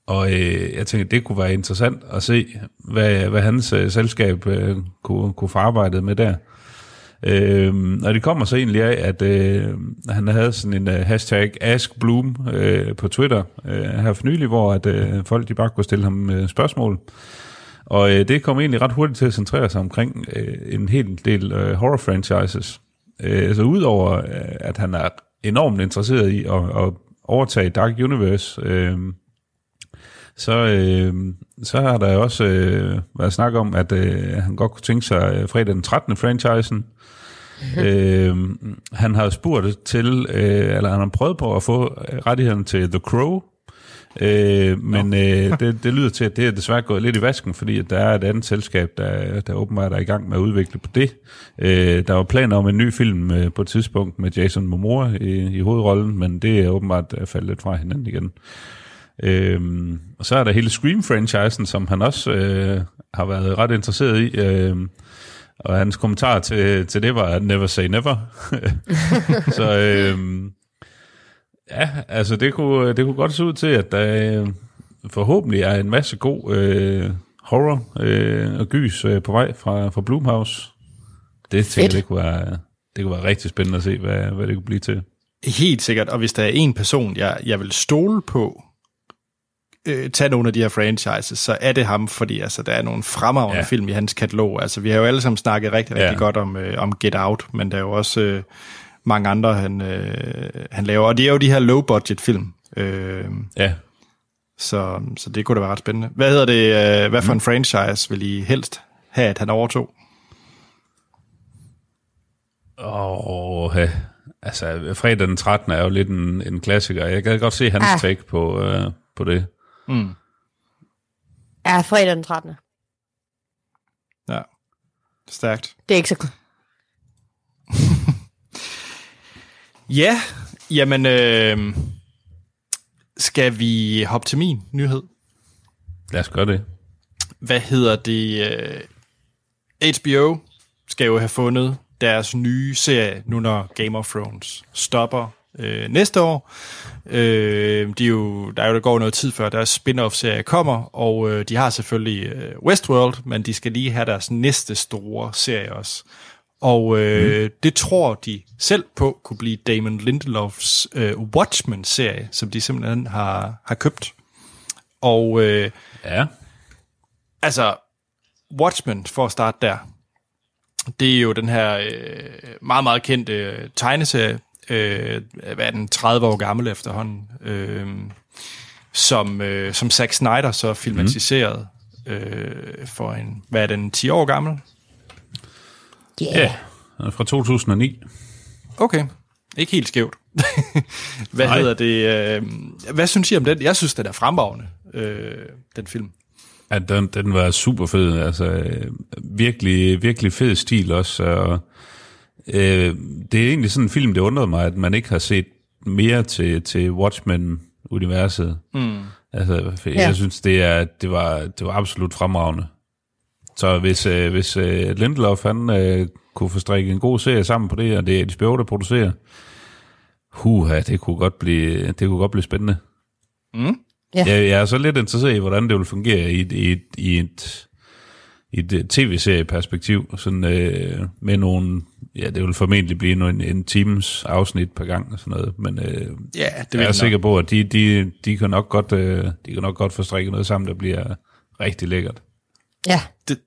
Og øh, jeg tænkte, det kunne være interessant at se, hvad, hvad hans øh, selskab øh, kunne, kunne få arbejdet med der. Øh, og det kommer så egentlig af, at øh, han havde sådan en øh, hashtag AskBloom øh, på Twitter øh, her for nylig, hvor at, øh, folk de bare kunne stille ham øh, spørgsmål. Og øh, det kom egentlig ret hurtigt til at centrere sig omkring øh, en hel del øh, horror-franchises. Øh, så udover øh, at han er enormt interesseret i at, at overtage Dark Universe, øh, så, øh, så har der også øh, været snak om, at øh, han godt kunne tænke sig øh, fredag den 13. franchisen. [laughs] øh, han har spurgt til, øh, eller han har prøvet på at få øh, rettigheden til The Crow, Øh, men øh, det, det lyder til, at det er desværre gået lidt i vasken, fordi at der er et andet selskab, der, der åbenbart er i gang med at udvikle på det. Øh, der var planer om en ny film øh, på et tidspunkt med Jason Momoa i, i hovedrollen, men det er åbenbart øh, faldet lidt fra hinanden igen. Øhm, og så er der hele Scream-franchisen, som han også øh, har været ret interesseret i. Øh, og hans kommentar til, til det var, never say never. [laughs] så øh, ja, altså det kunne, det kunne godt se ud til, at der øh, forhåbentlig er en masse god øh, horror øh, og gys øh, på vej fra, fra Blumhouse. Det tænker jeg, det kunne, være, det kunne være rigtig spændende at se, hvad, hvad det kunne blive til. Helt sikkert, og hvis der er en person, jeg, jeg vil stole på, øh, tage nogle af de her franchises, så er det ham, fordi altså, der er nogle fremragende Ja. film i hans katalog. Altså, vi har jo alle sammen snakket rigtig, rigtig ja. godt om, øh, om Get Out, men der er jo også øh, mange andre, han, øh, han laver. Og det er jo de her low-budget film. Øh, Ja, så, så det kunne da være ret spændende. Hvad hedder det? Øh, hvad for en franchise vil I helst have, at han overtog? Åh, ja. altså fredag den 13. er jo lidt en, en klassiker. Jeg kan godt se hans Ah. take på, øh, på det. Mm. Ja, fredag den 13. Ja, stærkt. Det er ikke så... Ja, jamen, øh, skal vi hoppe til min nyhed? Lad os gøre det. Hvad hedder det? Øh, HBO skal jo have fundet deres nye serie, nu når Game of Thrones stopper øh, næste år. Øh, de er jo, der er jo der går noget tid før deres spin-off-serie kommer, og øh, de har selvfølgelig øh, Westworld, men de skal lige have deres næste store serie også. Og øh, mm. det tror de selv på kunne blive Damon Lindelofs øh, Watchmen-serie, som de simpelthen har, har købt. Og øh, Ja, altså, Watchmen, for at starte der, det er jo den her øh, meget, meget kendte øh, tegneserie, øh, hvad er den, 30 år gammel efterhånden, øh, som, øh, som Zack Snyder så filmatiseret mm. øh, for en, hvad er den, 10 år gammel? Yeah. ja. Den er Fra 2009. Okay, ikke helt skævt. [laughs] hvad Nej. hedder det? Øh, hvad synes I om den? Jeg synes, den er fremragende, øh, den film. Ja, den, den var super fed. Altså, øh, virkelig, virkelig fed stil også. Og, øh, det er egentlig sådan en film, det undrede mig, at man ikke har set mere til, til Watchmen-universet. Mm. Altså, for Ja. jeg synes, det, er, det, var, det var absolut fremragende. Så hvis, øh, hvis øh, Lindelof, han øh, kunne få strikket en god serie sammen på det, og det er HBO, der producerer, huha, det kunne godt blive, det kunne godt blive spændende. Ja. Jeg, jeg er så lidt interesseret i, hvordan det vil fungere i, et- i, et- i, et, i et øh, tv-serieperspektiv, sådan øh, med nogle, ja, det vil formentlig blive en, en times afsnit per gang og sådan noget, men øh, Ja, det jeg er vil sikker på, at de, de, de, kan nok godt, øh, de kan nok godt få strikket noget sammen, der bliver rigtig lækkert. Ja, Det,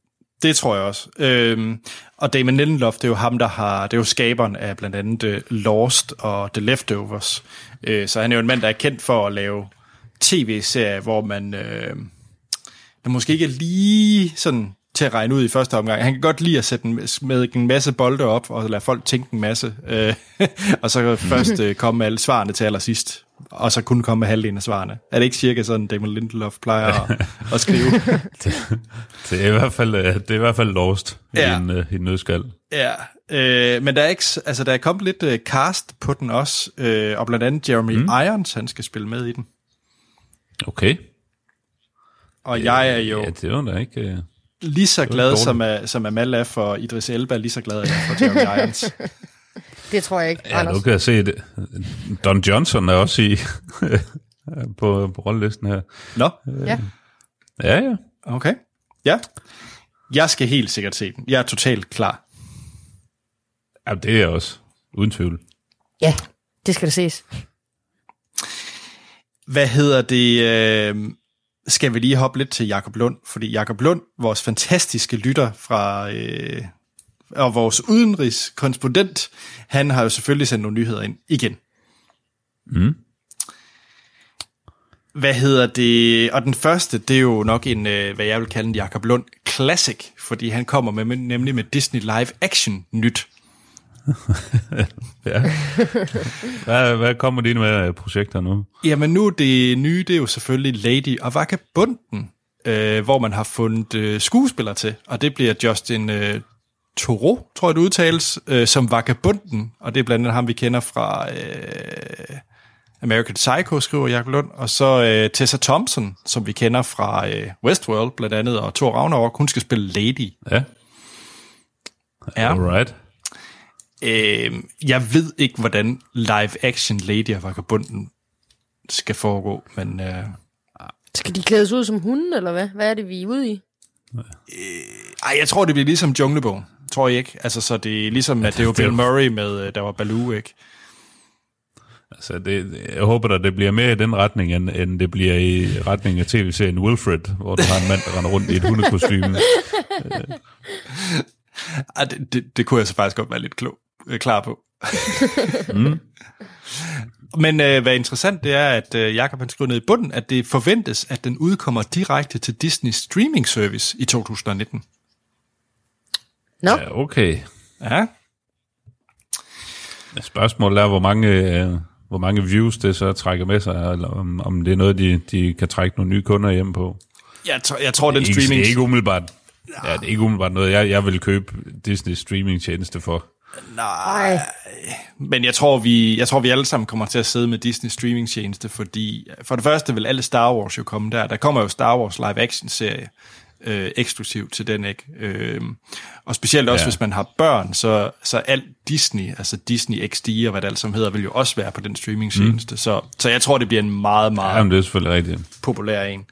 det tror jeg også. Øhm, og Damon Lindelof, det er jo ham, der har, det er jo skaberen af blandt andet uh, Lost og The Leftovers. Øh, så han er jo en mand, der er kendt for at lave tv-serier, hvor man, øh, der måske ikke er lige sådan til at regne ud i første omgang. Han kan godt lide at sætte en, med en masse bolde op og lade folk tænke en masse. Øh, [laughs] og så først øh, komme med alle svarene til allersidst. Og så kun komme med halvdelen af svarene. Er det ikke cirka sådan, Damon Lindelof plejer at, [laughs] at skrive? Det er i hvert fald, øh, det er i hvert fald lost Ja. i en, øh, i en nødskal. Ja, øh, men der er, ikke, altså, der er kommet lidt øh, cast på den også, øh, og blandt andet Jeremy mm. Irons, han skal spille med i den. Okay. Og jeg er jo Ja, det var da ikke... Øh, lige så glad, som, er, som Amal er for Idris Elba, lige så glad er jeg for Jeremy [laughs] Irons. det tror jeg ikke, ja, Anders. nu kan jeg se det. Don Johnson er også i [laughs] på, på rollelisten her. Nå, Ja. Ja, ja. okay. Ja. Jeg skal helt sikkert se den. Jeg er totalt klar. Jamen, det er jeg også. Uden tvivl. ja, det skal det ses. Hvad hedder det? Øh, skal vi lige hoppe lidt til Jakob Lund? Fordi Jakob Lund, vores fantastiske lytter fra... Øh, og vores udenrigskorrespondent, han har jo selvfølgelig sendt nogle nyheder ind igen. Mm. Hvad hedder det? Og den første, det er jo nok en, øh, hvad jeg vil kalde en Jakob Lund Classic, fordi han kommer med, med nemlig med Disney Live Action nyt. [laughs] Ja. Hvad, hvad kommer dine med af projekter nu? Jamen nu det nye, det er jo selvfølgelig Lady og Vagabunden, øh, hvor man har fundet øh, skuespillere til, og det bliver Justin øh, Toro, tror jeg det udtales, øh, som Vagabunden, og det er blandt andet ham, vi kender fra øh, American Psycho, skriver Jacob Lund, og så øh, Tessa Thompson, som vi kender fra øh, Westworld blandt andet, og Thor Ragnarok, hun skal spille Lady. Ja, Ja. alright. Øh, jeg ved ikke, hvordan live-action Lady og Vagabunden skal foregå, men... Øh, Skal de klædes ud som hunden, eller hvad? Hvad er det, vi er ude i? Ej, jeg tror, det bliver ligesom Junglebogen. Tror jeg ikke. Altså, så det er ligesom, at det er er Bill Murray med, øh, der var Baloo, ikke? Altså, det, jeg håber da, det bliver mere i den retning, end, end det bliver i retning af tv-serien Wilfred, hvor du har en mand, der render rundt i et hundekostyme. [laughs] Ej, det, det, det kunne jeg så faktisk godt være lidt klog, øh, klar på. mm. Men øh, hvad er interessant, det er, at øh, Jacob han skriver ned i bunden, at det forventes, at den udkommer direkte til Disney streaming service i 2019. Nå, Ja, okay. Ja, Spørgsmålet er, hvor mange, øh, hvor mange views det så trækker med sig, eller om, om det er noget, de, de kan trække nogle nye kunder hjem på. jeg, tror, jeg tror, den Ikke, streaming... det er ikke umiddelbart, ja, det er ikke umiddelbart noget, jeg, jeg vil købe Disney streaming tjeneste for. Nej. Men jeg tror, vi, jeg tror, vi alle sammen kommer til at sidde med Disney streaming tjeneste, fordi for det første vil alle Star Wars jo komme der. Der kommer jo Star Wars live action serie øh, eksklusivt til den, ikke? Øh, og specielt også, Ja. hvis man har børn, så, så alt Disney, altså Disney XD og hvad det alt som hedder, vil jo også være på den streaming tjeneste. Mm. Så, så jeg tror, det bliver en meget, meget Jamen, det er selvfølgelig rigtigt. populær en.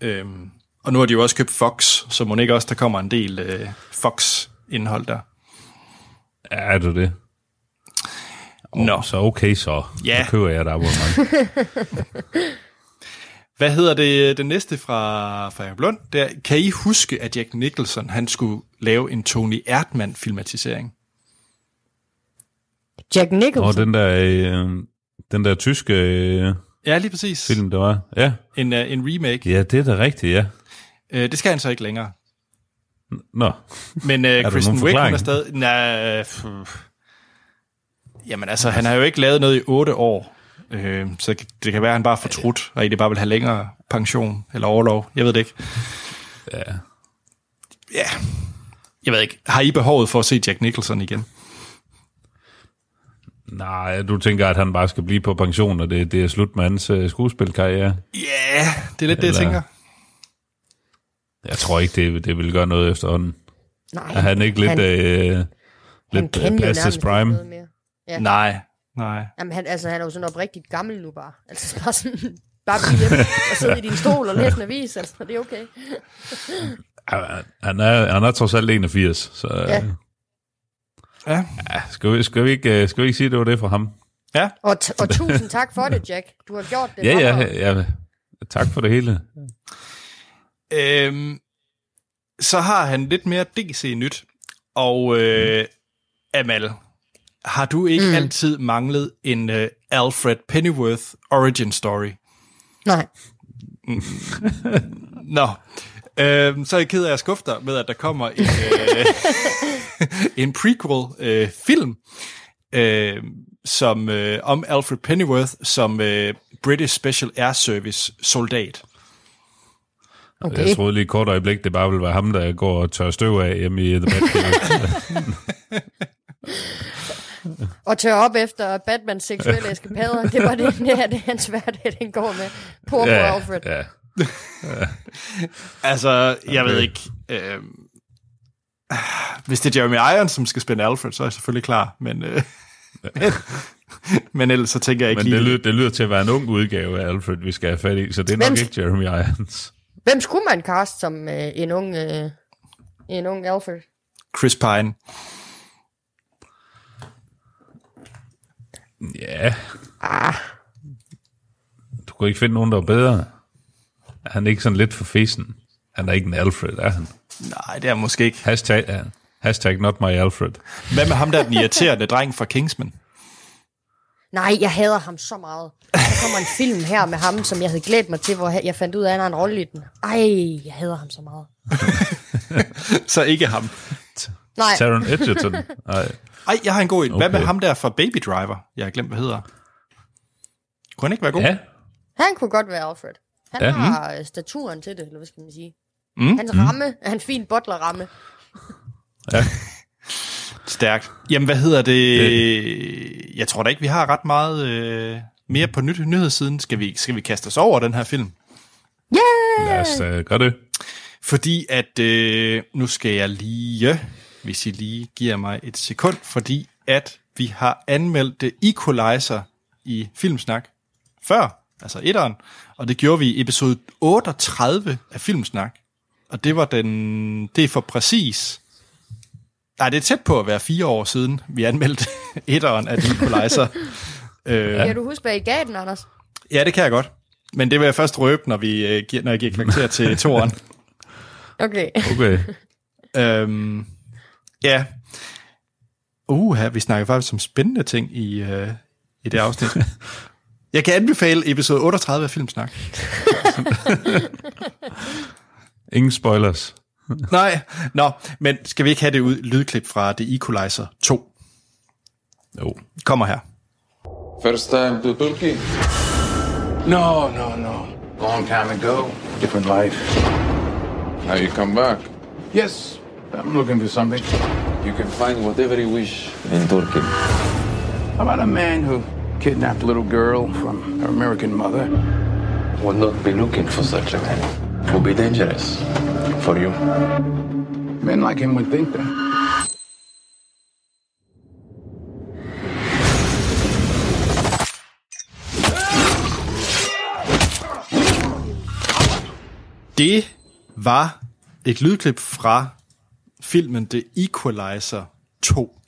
Øhm, og nu har de jo også købt Fox, så må ikke også, der kommer en del øh, Fox-indhold der. Er du det? Nå. Så okay så. Ja. Så køber jeg et abonnement. [laughs] Hvad hedder det, det næste fra, fra Jacob Lund? Det er, kan I huske, at Jack Nicholson han skulle lave en Tony Erdmann-filmatisering? Jack Og Nicholson. den der, øh, den der tyske øh, Ja, lige præcis. film, der var. Ja. En, uh, en remake. ja, det er da rigtigt, ja. Uh, det skal han så ikke længere. Nå, Men uh, der Kristen Wiig, hun er stadig... Nej, pff. Jamen altså, han har jo ikke lavet noget i otte år. Uh, så det kan være, at han bare er fortrudt, og egentlig bare vil have længere pension eller overlov. Jeg ved det ikke. ja. Ja, jeg ved ikke. Har I behovet for at se Jack Nicholson igen? Nej, du tænker, at han bare skal blive på pension, og det, det er slut med hans øh, skuespilkarriere. Ja, yeah, det er lidt det, jeg Eller- tænker. Jeg tror ikke, det, det vil gøre noget efterhånden. Nej, Er han ikke lidt, han, øh, han lidt kan øh, past prime? Ja. Nej, nej. Jamen, han, altså, han er jo sådan oprigtigt gammel nu bare. Altså, [laughs] bare sådan, bare blive hjemme og sidde i din stol og læse en avis, altså, det er okay. Han- Han er, han er trods alt 81, så Ja. ja. Ja. Ja, skal, vi, skal, vi ikke, øh, skal vi ikke sige, at det var det for ham? Ja. Og, t- og tusind tak for det, Jack. Du har gjort det Ja, ja, ja. Tak for det hele. Øhm, så har han lidt mere DC-nyt. Og øh, Amal, har du ikke mm. altid manglet en øh, Alfred Pennyworth origin story? Nej. [laughs] Nå, øhm, så er jeg ked af at skuffe dig med, at der kommer en, øh, [laughs] en prequel-film øh, som øh, om Alfred Pennyworth som øh, British Special Air Service soldat. Okay. Jeg troede lige kort øjeblik, det bare ville være ham, der går og tør støv af hjemme i The Batcave. [laughs] Og tør op efter Batmans seksuelle eskapader. Det var det, [laughs] det, er det hans hverdag, den går med. Poor ja, ja, Alfred. ja. [laughs] Altså, jeg ved ikke... Øh, hvis det er Jeremy Irons, som skal spille Alfred, så er jeg selvfølgelig klar, men... Øh, men, men ellers så tænker jeg ikke Men lige... det lyder, det lyder til at være en ung udgave af Alfred, vi skal have fat i, så det er nok Hvem- ikke Jeremy Irons. Hvem skulle man cast som øh, en ung, øh, en ung Alfred? Chris Pine. Ja, Ah, du kunne ikke finde nogen, der var bedre. Er han ikke sådan lidt for fesen? Han er ikke en Alfred, er han? Nej, det er måske ikke. Hashtag, ja. Hashtag not my Alfred. Hvad med ham der, den irriterende dreng fra Kingsman? Nej, jeg hader ham så meget. Der kommer en film her med ham, som jeg havde glædt mig til, hvor jeg fandt ud af, at han har en rolle i den. Ej, jeg hader ham så meget. [laughs] Så ikke ham. Nej, Taron Egerton. Nej. Ej, jeg har en god en. Hvad med Okay. ham der fra Baby Driver? Jeg har glemt, hvad hedder. Kunne han ikke være god? Ja, han kunne godt være Alfred. Han Ja. har øh, staturen til det, eller hvad skal man sige. Mm. Hans ramme er en fin butler-ramme. ja. [laughs] Stærkt. Jamen, hvad hedder det? Jeg tror da ikke, vi har ret meget øh, mere på nyt nyhedssiden. Skal vi, skal vi kaste os over den her film? Lad os uh, gøre det. Fordi at, øh, nu skal jeg lige, hvis I lige giver mig et sekund, fordi at vi har anmeldt The Equalizer i Filmsnak før, altså etteren, og det gjorde vi i episode 38 af Filmsnak. Og det var den, det er for præcis, nej, det er tæt på at være fire år siden, vi anmeldte [laughs] etteren af Equalizer. [laughs] øh, Kan du huske, hvad I gav den, Anders? ja, det kan jeg godt. Men det vil jeg først røbe, når, vi, øh, når jeg giver karakter til [laughs] toeren. Okay. Okay. Øhm, ja. Uh, her, vi snakker faktisk om spændende ting i, øh, i det afsnit. Jeg kan anbefale episode 38 af Filmsnak. Ingen spoilers. [laughs] Nej, nå, men skal vi ikke have det ud, lydklip fra The Equalizer 2? Jo. Kommer her. First time to Turkey? No, no, no. Long time ago. Different life. Now you come back. Yes, I'm looking for something. You can find whatever you wish in Turkey. How about a man who kidnapped a little girl from her American mother? would not be looking for such a man. Would be dangerous for you. Men like him would think that. Det var et lydklip fra filmen The Equalizer 2.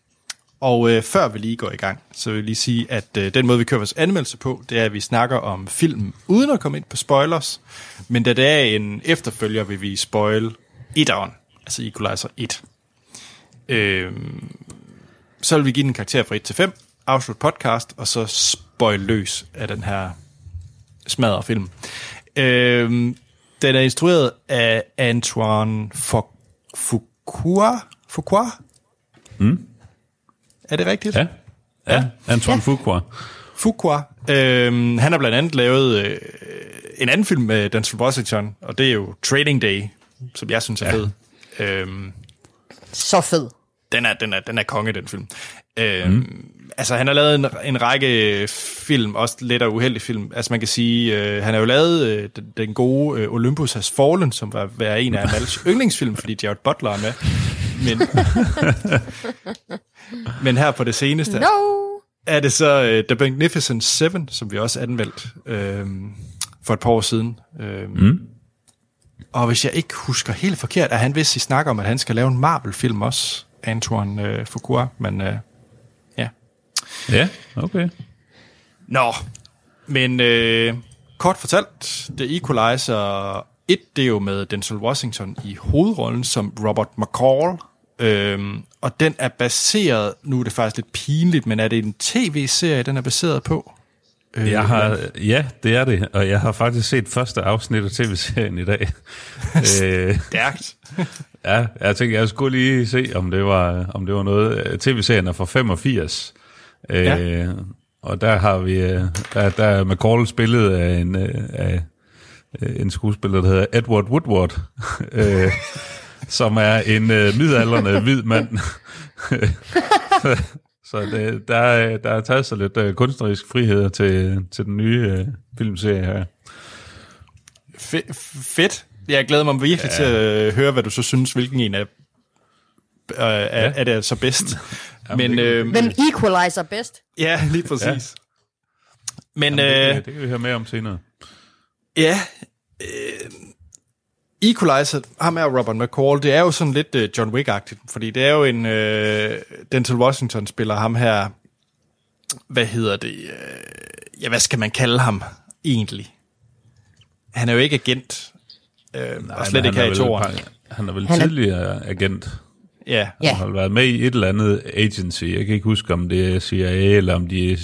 Og øh, før vi lige går i gang, så vil jeg lige sige, at øh, den måde, vi kører vores anmeldelse på, det er, at vi snakker om filmen uden at komme ind på spoilers. Men da det er en efterfølger, vil vi spoil 1'eren, altså Equalizer 1. Øh, så vil vi give den karakter fra 1 til 5, afslutte podcast, og så spoil løs af den her smadre film. Øh, den er instrueret af Antoine Fuqua. Fuqua? Mm. Er det rigtigt? Ja. Ja, Antoine ja. Fuqua. Fuqua. Øhm, han har blandt andet lavet øh, en anden film med Denzel Washington, og det er jo Trading Day, som jeg synes er ja. fed. Øhm, Så fed. den, er, den, er, den er konge, den film. Øhm, mm. Altså, han har lavet en, en række film, også lidt af uheldige film. Altså, man kan sige, øh, han har jo lavet øh, den, den gode øh, Olympus Has Fallen, som var, var en af Amals [laughs] yndlingsfilm, fordi Jared Butler er med. Men, [laughs] men her på det seneste, No! er det så uh, The Magnificent Seven, som vi også anmeldt uh, for et par år siden. Uh, mm. og hvis jeg ikke husker helt forkert, er han vist i snak om, at han skal lave en Marvel-film også, Antoine øh, Fuqua, men øh, ja. Ja, okay. Nå, men øh, kort fortalt, The Equalizer 1, det er jo med Denzel Washington i hovedrollen som Robert McCall, øhm, og den er baseret, nu er det faktisk lidt pinligt, men er det en tv-serie, den er baseret på? Øh, jeg har, ja, det er det, og jeg har faktisk set første afsnit af tv-serien i dag. [laughs] øh, Stærkt. [laughs] ja, jeg tænkte, jeg skulle lige se, om det var, om det var noget. TV-serien er fra 85, øh, ja. og der har vi, øh, der, der er McCall spillet af en, øh, af en skuespiller, der hedder Edward Woodward, [laughs] øh, som er en øh, midaldrende [laughs] hvid mand. [laughs] Så det, der, er, der er taget sig lidt uh, kunstnerisk frihed til, til den nye uh, filmserie her. F- fedt. Jeg glæder mig virkelig ja. til at høre, hvad du så synes, hvilken en af uh, er, ja. er det så bedst. [laughs] Jamen, Men, øh, Hvem equalizer bedst? Ja, lige præcis. Ja. Men, Jamen, det, øh, det kan vi høre mere om senere. Ja, øh, Equalizer, ham er Robert McCall, det er jo sådan lidt uh, John Wick-agtigt, fordi det er jo en, uh, Denzel Washington spiller ham her, hvad hedder det, uh, ja, hvad skal man kalde ham egentlig? Han er jo ikke agent, uh, Nej, og slet ikke her i toren. Han er vel han er... tidligere agent. Ja. Han har været med i et eller andet agency. Jeg kan ikke huske, om det er CIA, eller om de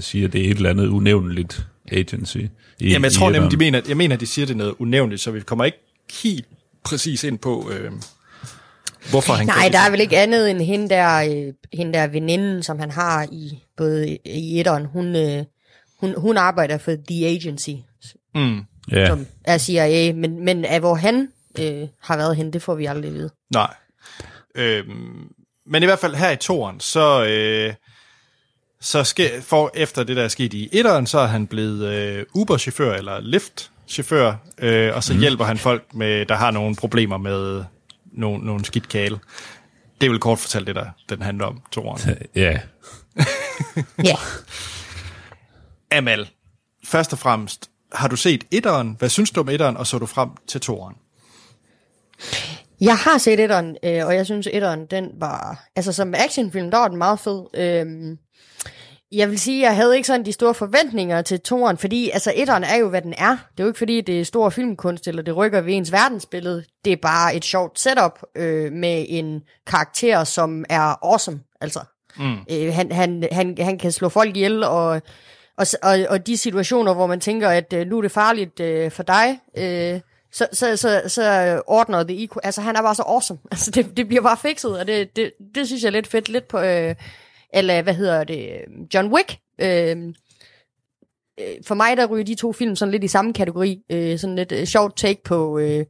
siger, det er et eller andet unævnligt agency. I, Jamen, jeg tror nemlig, de mener, jeg mener, de siger, det noget unævnligt, så vi kommer ikke helt præcis ind på, øh, hvorfor han Nej, der er vel ikke andet end hende der, øh, hende der veninden, som han har i både i etteren. Hun, øh, hun, hun arbejder for The Agency, mm. yeah. som er CIA, men, men af hvor han øh, har været henne, det får vi aldrig vide. Nej. Øh, men i hvert fald her i toren, så... Øh, så ske, for efter det, der er sket i etteren, så er han blevet øh, Uber-chauffør eller Lyft chauffør, øh, og så mm. hjælper han folk, med, der har nogle problemer med nogle, nogle skidt kale. Det er vel kort fortalt det, der den handler om, toren. Ja. [laughs] Ja. Amal, først og fremmest, har du set etteren? Hvad synes du om etteren, og så du frem til toren? Jeg har set etteren, øh, og jeg synes etteren, den var, altså som actionfilm, der var den meget fed. Øh, jeg vil sige, jeg havde ikke sådan de store forventninger til toren, fordi altså etteren er jo, hvad den er. Det er jo ikke, fordi det er stor filmkunst, eller det rykker ved ens verdensbillede. Det er bare et sjovt setup øh, med en karakter, som er awesome. Altså, mm. øh, han, han, han, han kan slå folk ihjel, og, og, og, og de situationer, hvor man tænker, at øh, nu er det farligt øh, for dig, øh, så, så, så, så ordner det Equal. Altså, han er bare så awesome. [laughs] Altså, det, det bliver bare fikset, og det, det, det synes jeg er lidt fedt. Lidt på... Øh, eller hvad hedder det, John Wick. Øhm, øh, for mig, der ryger de to film sådan lidt i samme kategori. Øh, sådan lidt øh, sjovt take på, øh,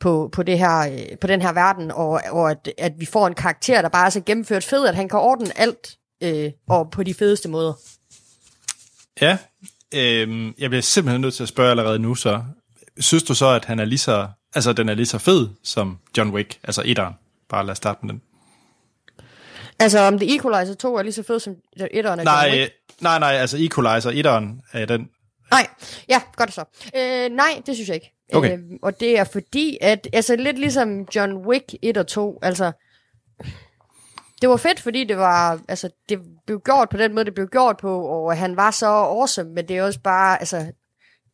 på, på, det her, øh, på den her verden, og, og at, at vi får en karakter, der bare er så gennemført fed, at han kan ordne alt, øh, og på de fedeste måder. Ja, øh, jeg bliver simpelthen nødt til at spørge allerede nu så. Synes du så, at han er lige så, altså, den er lige så fed som John Wick, altså etteren? Bare lad os starte med den. Altså, om The Equalizer 2 er lige så fed som etteren? Nej, nej, nej, altså Equalizer 1'eren er den. Nej, ja, godt så. Øh, nej, det synes jeg ikke. Okay. Øh, og det er fordi, at altså lidt ligesom John Wick 1 og 2, altså det var fedt, fordi det var, altså, det blev gjort på den måde, det blev gjort på, og han var så awesome, men det er også bare, altså,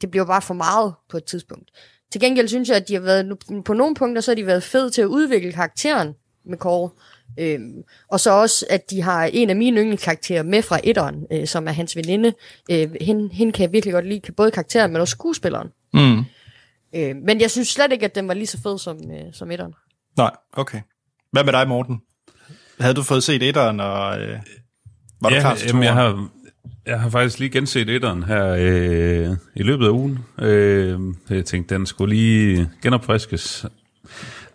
det blev bare for meget på et tidspunkt. Til gengæld synes jeg, at de har været, på nogle punkter, så har de været fede til at udvikle karakteren med Cole. Øhm, og så også, at de har en af mine yndlingskarakterer med fra etteren, øh, som er hans veninde. Øh, hende, hende kan jeg virkelig godt lide, både karakteren, men også skuespilleren. Mm. Øh, men jeg synes slet ikke, at den var lige så fed som, øh, som etteren. Nej, okay. Hvad med dig, Morten? Havde du fået set etteren, og øh, var ja, du klar til jamen, jeg har, jeg har faktisk lige genset etteren her øh, i løbet af ugen. Øh, jeg tænkte, den skulle lige genopfriskes.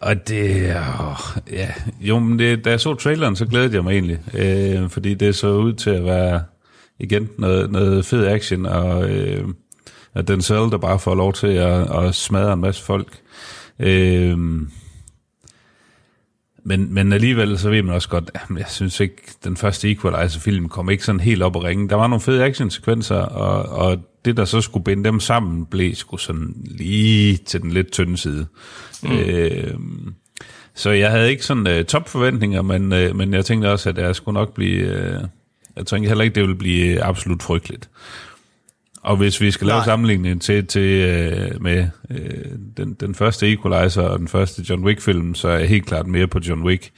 Og det, oh, ja, jo, men det, da jeg så traileren, så glædede jeg mig egentlig, øh, fordi det så ud til at være, igen, noget, noget fed action, og øh, at den selv, der bare får lov til at, at smadre en masse folk. Øh, men, men alligevel, så ved man også godt, at jeg synes ikke, den første Equalizer-film kom ikke sådan helt op at ringe. Der var nogle fede actionsekvenser, og, og det, der så skulle binde dem sammen, blev sgu sådan lige til den lidt tynde side. Mm. Øh, så jeg havde ikke sådan uh, topforventninger, men, uh, men jeg tænkte også, at jeg skulle nok blive... Uh, jeg tænkte heller ikke, det ville blive absolut frygteligt. Og hvis vi skal lave Nej. sammenligning til, til uh, med uh, den, den første Equalizer og den første John Wick-film, så er jeg helt klart mere på John Wick.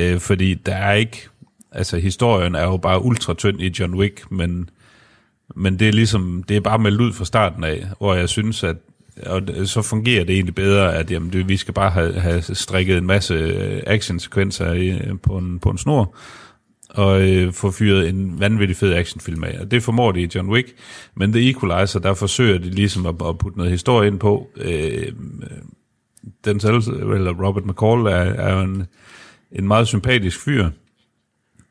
Uh, fordi der er ikke... Altså, historien er jo bare ultra tynd i John Wick, men, men det er ligesom... Det er bare meldt ud fra starten af, hvor jeg synes, at og så fungerer det egentlig bedre, at jamen, det, vi skal bare have, have strikket en masse øh, actionsekvenser i, på, en, på en snor, og øh, få fyret en vanvittig fed actionfilm af. Og det formår de i John Wick, men The Equalizer, der forsøger de ligesom at, at putte noget historie ind på. Øh, den selv, eller Robert McCall, er, er jo en, en meget sympatisk fyr,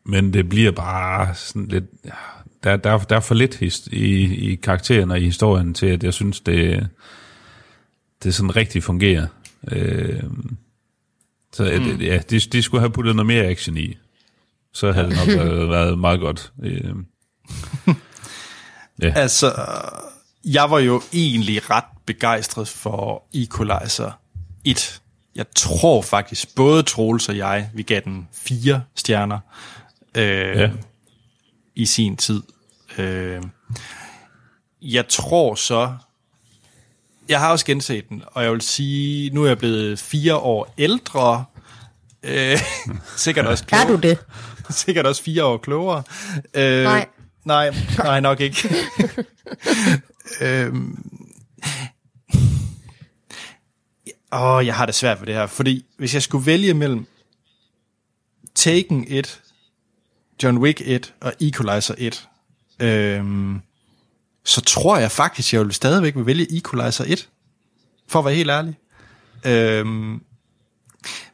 men det bliver bare sådan lidt... Ja, der, der, der er for lidt his, i, i karakteren og i historien til, at jeg synes, det, det sådan rigtig fungerer. Øh, så mm. ja, de, de skulle have puttet noget mere action i. Så havde det nok [laughs] været, været meget godt. Øh, Altså, jeg var jo egentlig ret begejstret for Equalizer 1. Jeg tror faktisk, både Troels og jeg, vi gav den fire stjerner øh, ja. i sin tid. Øh, jeg tror så, jeg har også genset den, og jeg vil sige, nu er jeg blevet fire år ældre, øh, [laughs] sikkert også Er klogere. du det? [laughs] sikkert også fire år klogere. Øh, Nej. Nej, nej, nok ikke. [laughs] øhm, åh, jeg har det svært ved det her, fordi hvis jeg skulle vælge mellem Taken 1, John Wick 1 og Equalizer 1, øhm, så tror jeg faktisk, jeg vil stadigvæk vil vælge Equalizer 1, for at være helt ærlig. Øhm,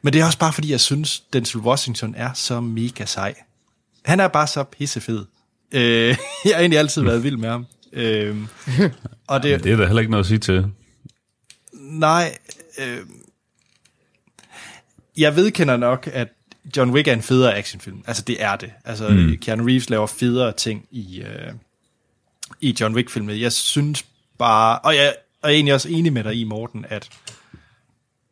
men det er også bare fordi, jeg synes, Denzel Washington er så mega sej. Han er bare så pissefed. Øh, [laughs] jeg har egentlig altid været vild med ham. Øh, og det, Det er der heller ikke noget at sige til. nej, øh, jeg vedkender nok, at John Wick er en federe actionfilm. Altså, det er det. Altså, mm. Keanu Reeves laver federe ting i, øh, i John Wick-filmen. Jeg synes bare, og jeg er egentlig også enig med dig i, Morten, at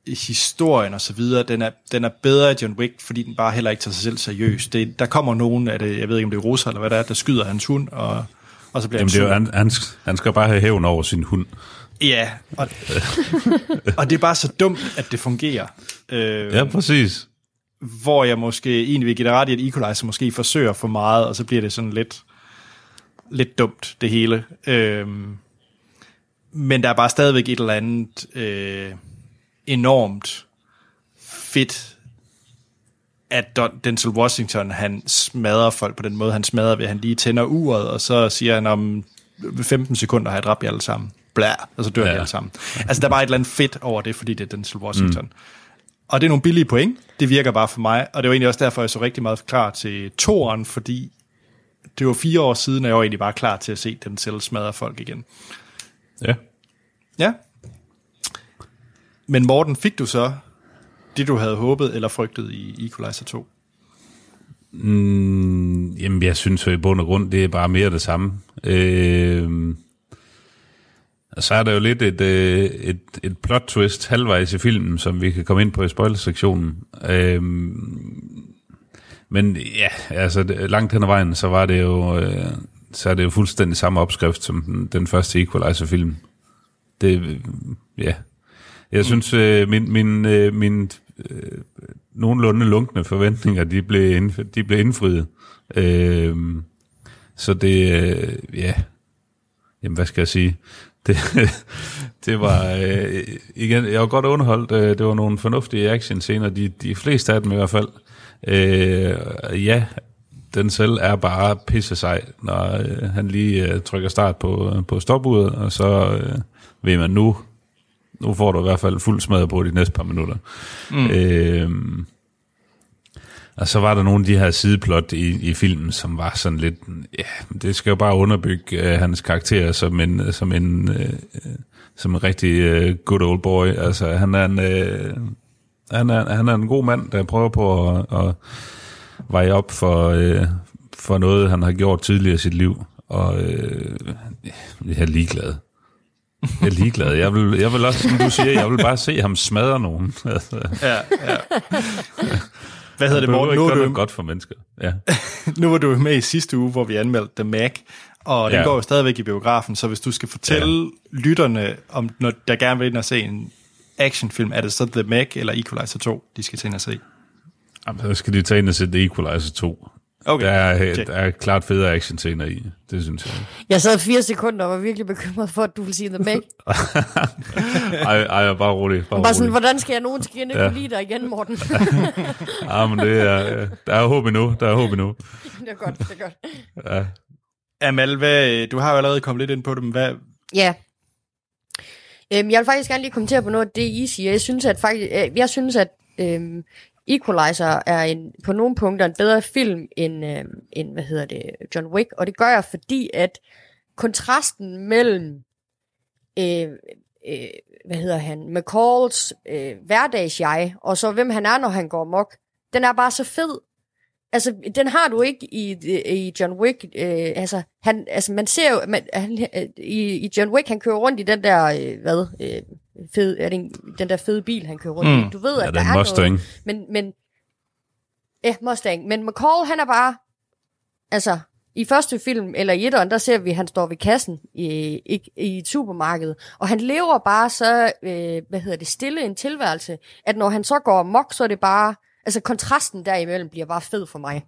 historien og så videre, den er, den er bedre i John Wick, fordi den bare heller ikke tager sig selv seriøst. Det, der kommer nogen af det, jeg ved ikke om det er Rosa eller hvad det er, der skyder hans hund, og, og så bliver Jamen, det er jo, han han, han, han skal bare have hævn over sin hund. Ja, og, [laughs] og det er bare så dumt, at det fungerer. Øh, Ja, præcis. Hvor jeg måske egentlig vil give dig ret i, at Equalizer måske forsøger for meget, og så bliver det sådan lidt, lidt dumt, det hele. Øh, men der er bare stadigvæk et eller andet øh, enormt fedt, at Don, Denzel Washington, han smadrer folk på den måde, han smadrer ved, at han lige tænder uret, og så siger han om 15 sekunder har jeg dræbt jer alle sammen. Blæ, og så dør ja. De alle sammen. Altså, der er bare et eller andet fedt over det, fordi det er Denzel Washington. Mm. Og det er nogle billige point. Det virker bare for mig. Og det var egentlig også derfor, jeg så rigtig meget klar til toeren, fordi det var fire år siden, og jeg var egentlig bare klar til at se den selv smadre folk igen. Ja. Ja. Men Morten, fik du så det, du havde håbet eller frygtet i Equalizer 2? Mm, jamen, jeg synes jo i bund og grund, det er bare mere det samme. Øh, og så er der jo lidt et, øh, et, et plot twist halvvejs i filmen, som vi kan komme ind på i spoilersektionen. Øh, men ja, altså langt hen ad vejen, så var det jo, øh, så er det jo fuldstændig samme opskrift som den, den første Equalizer-film. Det, ja. Jeg synes, øh, min, min, øh, min øh, nogenlunde lunkne forventninger, de blev, indf- de blev indfriet. Øh, så det, øh, ja, jamen hvad skal jeg sige? [laughs] Det, det var, øh, igen, jeg var godt underholdt. Øh, det var nogle fornuftige action-scener, de, de fleste af dem i hvert fald. Øh, ja, den selv er bare pisse sej, når øh, han lige øh, trykker start på, øh, på stopuret, og så øh, ved man nu, nu får du i hvert fald fuld smadret på de næste par minutter. Mm. Øh, og så var der nogle af de her sideplot i, i filmen, som var sådan lidt, ja, det skal jo bare underbygge øh, hans karakter som en, som en, øh, som en rigtig øh, good old boy. Altså, han er en, øh, Han er, han er en god mand, der prøver på at, at veje op for, øh, for noget, han har gjort tidligere i sit liv. Og øh, jeg er ligeglad. Jeg er ligeglad. Jeg vil, jeg vil også, som du siger, jeg vil bare se ham smadre nogen. Altså, [laughs] Ja, ja. Hvad hedder det, Morten? Nu, er du, godt for mennesker. Ja. [laughs] nu var du med i sidste uge, hvor vi anmeldte The Mac, og den Ja. går jo stadigvæk i biografen, så hvis du skal fortælle ja. lytterne, om når der gerne vil ind og se en actionfilm, er det så The Mac eller Equalizer 2, de skal til ind og se? Jamen, så skal de tage ind og se The Equalizer 2. Okay. Der er, Check. der er klart federe action-scener i. Det synes jeg. Jeg sad fire sekunder og var virkelig bekymret for, at du ville sige The Meg. [laughs] Ej, ej, bare rolig. Bare, Bare sådan, rolig. hvordan skal jeg nogensinde Ja. kunne lide dig igen, Morten? [laughs] Ja, men det er, øh, der er håb endnu. Der er håb endnu. [laughs] det er godt, det er godt. Ja. Amal, hvad, du har jo allerede kommet lidt ind på det, men hvad, Ja. Øhm, jeg vil faktisk gerne lige kommentere på noget af det, I siger. Jeg synes, at, faktisk, øh, jeg synes, at øhm, Equalizer er en, på nogle punkter en bedre film end, øh, end, hvad hedder det, John Wick. Og det gør jeg, fordi at kontrasten mellem, øh, øh, hvad hedder han, McCalls øh, hverdagsjeg, og så hvem han er, når han går mok, den er bare så fed. Altså, den har du ikke i, i John Wick. Øh, altså, han, altså, man ser jo, man, han, øh, i, i John Wick, han kører rundt i den der, øh, hvad, øh, fed, er det en, den der fede bil, han kører rundt mm. I. Du ved, Ja, at det er der en er Mustang. noget. Men, men, ja, Mustang. Men McCall, han er bare, altså, i første film, eller i etteren, der ser vi, at han står ved kassen i, i, i et supermarked, og han lever bare så, øh, hvad hedder det, stille en tilværelse, at når han så går amok, så er det bare, altså kontrasten derimellem bliver bare fed for mig.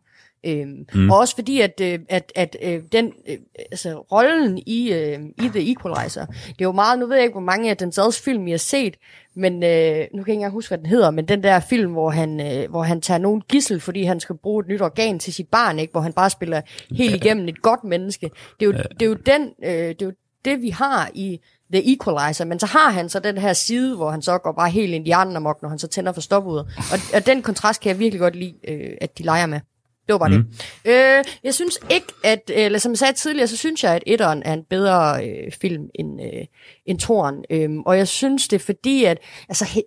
Øhm, mm. Og også fordi, at, øh, at, at øh, den, øh, altså rollen i, øh, i The Equalizer, det er jo meget, nu ved jeg ikke, hvor mange af den Dens film, I har set, men øh, nu kan jeg ikke engang huske, hvad den hedder, men den der film, hvor han, øh, hvor han tager nogen gissel, fordi han skal bruge et nyt organ til sit barn, ikke? hvor han bare spiller helt igennem et godt menneske. Det er jo, det er jo den, øh, det er jo det, vi har i The Equalizer, men så har han så den her side, hvor han så går bare helt indianen amok, når han så tænder for stopudet. Og, og den kontrast kan jeg virkelig godt lide, øh, at de leger med. Det var bare mm. det. Øh, jeg synes ikke, at, eller som jeg sagde tidligere, så synes jeg, at etteren er en bedre øh, film end, øh, end toeren. Øhm, og jeg synes det er fordi, at altså, he,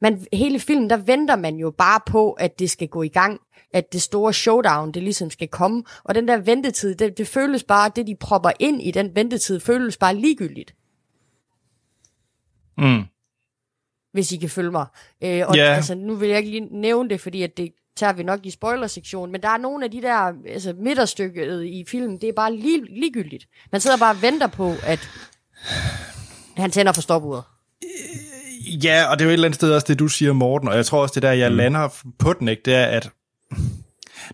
man, hele filmen, der venter man jo bare på, at det skal gå i gang at det store showdown, det ligesom skal komme. Og den der ventetid, det, det føles bare, det de propper ind i den ventetid, føles bare ligegyldigt, mm. hvis I kan følge mig. Øh, og Ja. altså, nu vil jeg ikke lige nævne det, fordi at det tager vi nok i spoilersektionen, men der er nogle af de der, altså midterstykket i filmen, det er bare lige, ligegyldigt. Man sidder bare og venter på, at han tænder for stopuret. Ja, og det er jo et eller andet sted også det, du siger, Morten, og jeg tror også, det der, jeg mm. lander på den, ikke, det er, at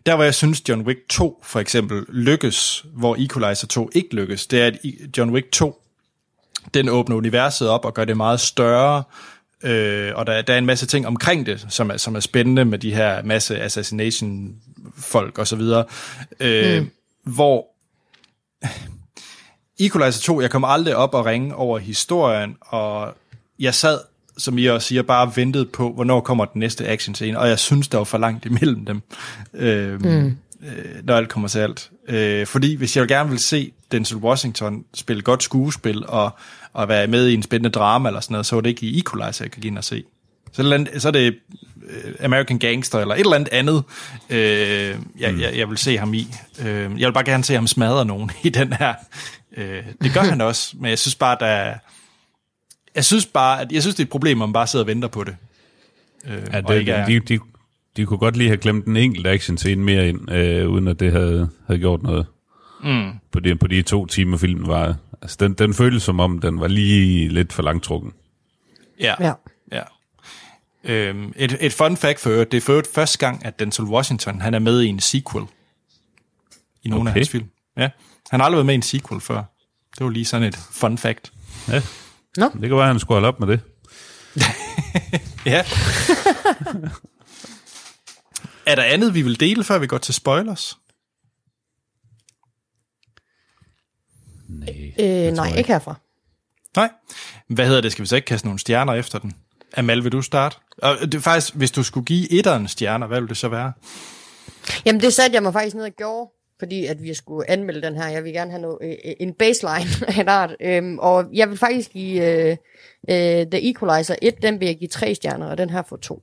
der, hvor jeg synes, John Wick 2 for eksempel lykkes, hvor Equalizer 2 ikke lykkes, det er, at John Wick 2, den åbner universet op og gør det meget større, øh, og der, der er en masse ting omkring det, som er, som er spændende med de her masse assassination-folk og så videre, øh, mm. hvor Equalizer 2, jeg kom aldrig op og ringe over historien, og jeg sad, som I også siger, bare ventede på, hvornår kommer den næste action scene, og jeg synes, der var for langt imellem dem, øh, mm. øh, når alt kommer til alt. Øh, fordi hvis jeg gerne vil se Denzel Washington spille godt skuespil, og, og være med i en spændende drama eller sådan noget, så var det ikke i Equalizer, jeg kan give ind og se. Så, er eller andet- så er det øh, American Gangster, eller et eller andet andet, øh, jeg, jeg, jeg vil se ham i. Øh, jeg vil bare gerne se ham smadre nogen [laughs] i den her. Øh, det gør han også, men jeg synes bare, der er, jeg synes bare, at jeg synes, det er et problem, at man bare sidder og venter på det. Øh, Ja, ikke det, er- de, de, de kunne godt lige have glemt en enkelt action scene mere ind, øh, uden at det havde, havde gjort noget. Mm. På, de, på de to timer filmen var. Altså, den, den føltes som om, den var lige lidt for langtrukken. Ja. Ja. ja. Øhm, et, et fun fact for øvrigt, det er for øvrigt første gang, at Denzel Washington han er med i en sequel i nogle okay. af hans film. Ja. Han har aldrig været med i en sequel før. Det var lige sådan et fun fact. Ja. Nå. Det kan være, at han skulle holde op med det. [laughs] Ja. er der andet, vi vil dele, før vi går til spoilers? Nej. Øh, nej, ikke herfra. Nej. Hvad hedder det? Skal vi så ikke kaste nogle stjerner efter den? Amal, vil du starte? Og det er faktisk, hvis du skulle give etteren stjerner, hvad ville det så være? Jamen, det satte jeg mig faktisk ned og gjorde, fordi at vi skulle anmelde den her. Jeg vil gerne have noget, øh, en baseline [laughs] af en art. Øhm, og jeg vil faktisk give øh, øh, The Equalizer 1, den vil jeg give tre stjerner, og den her får to.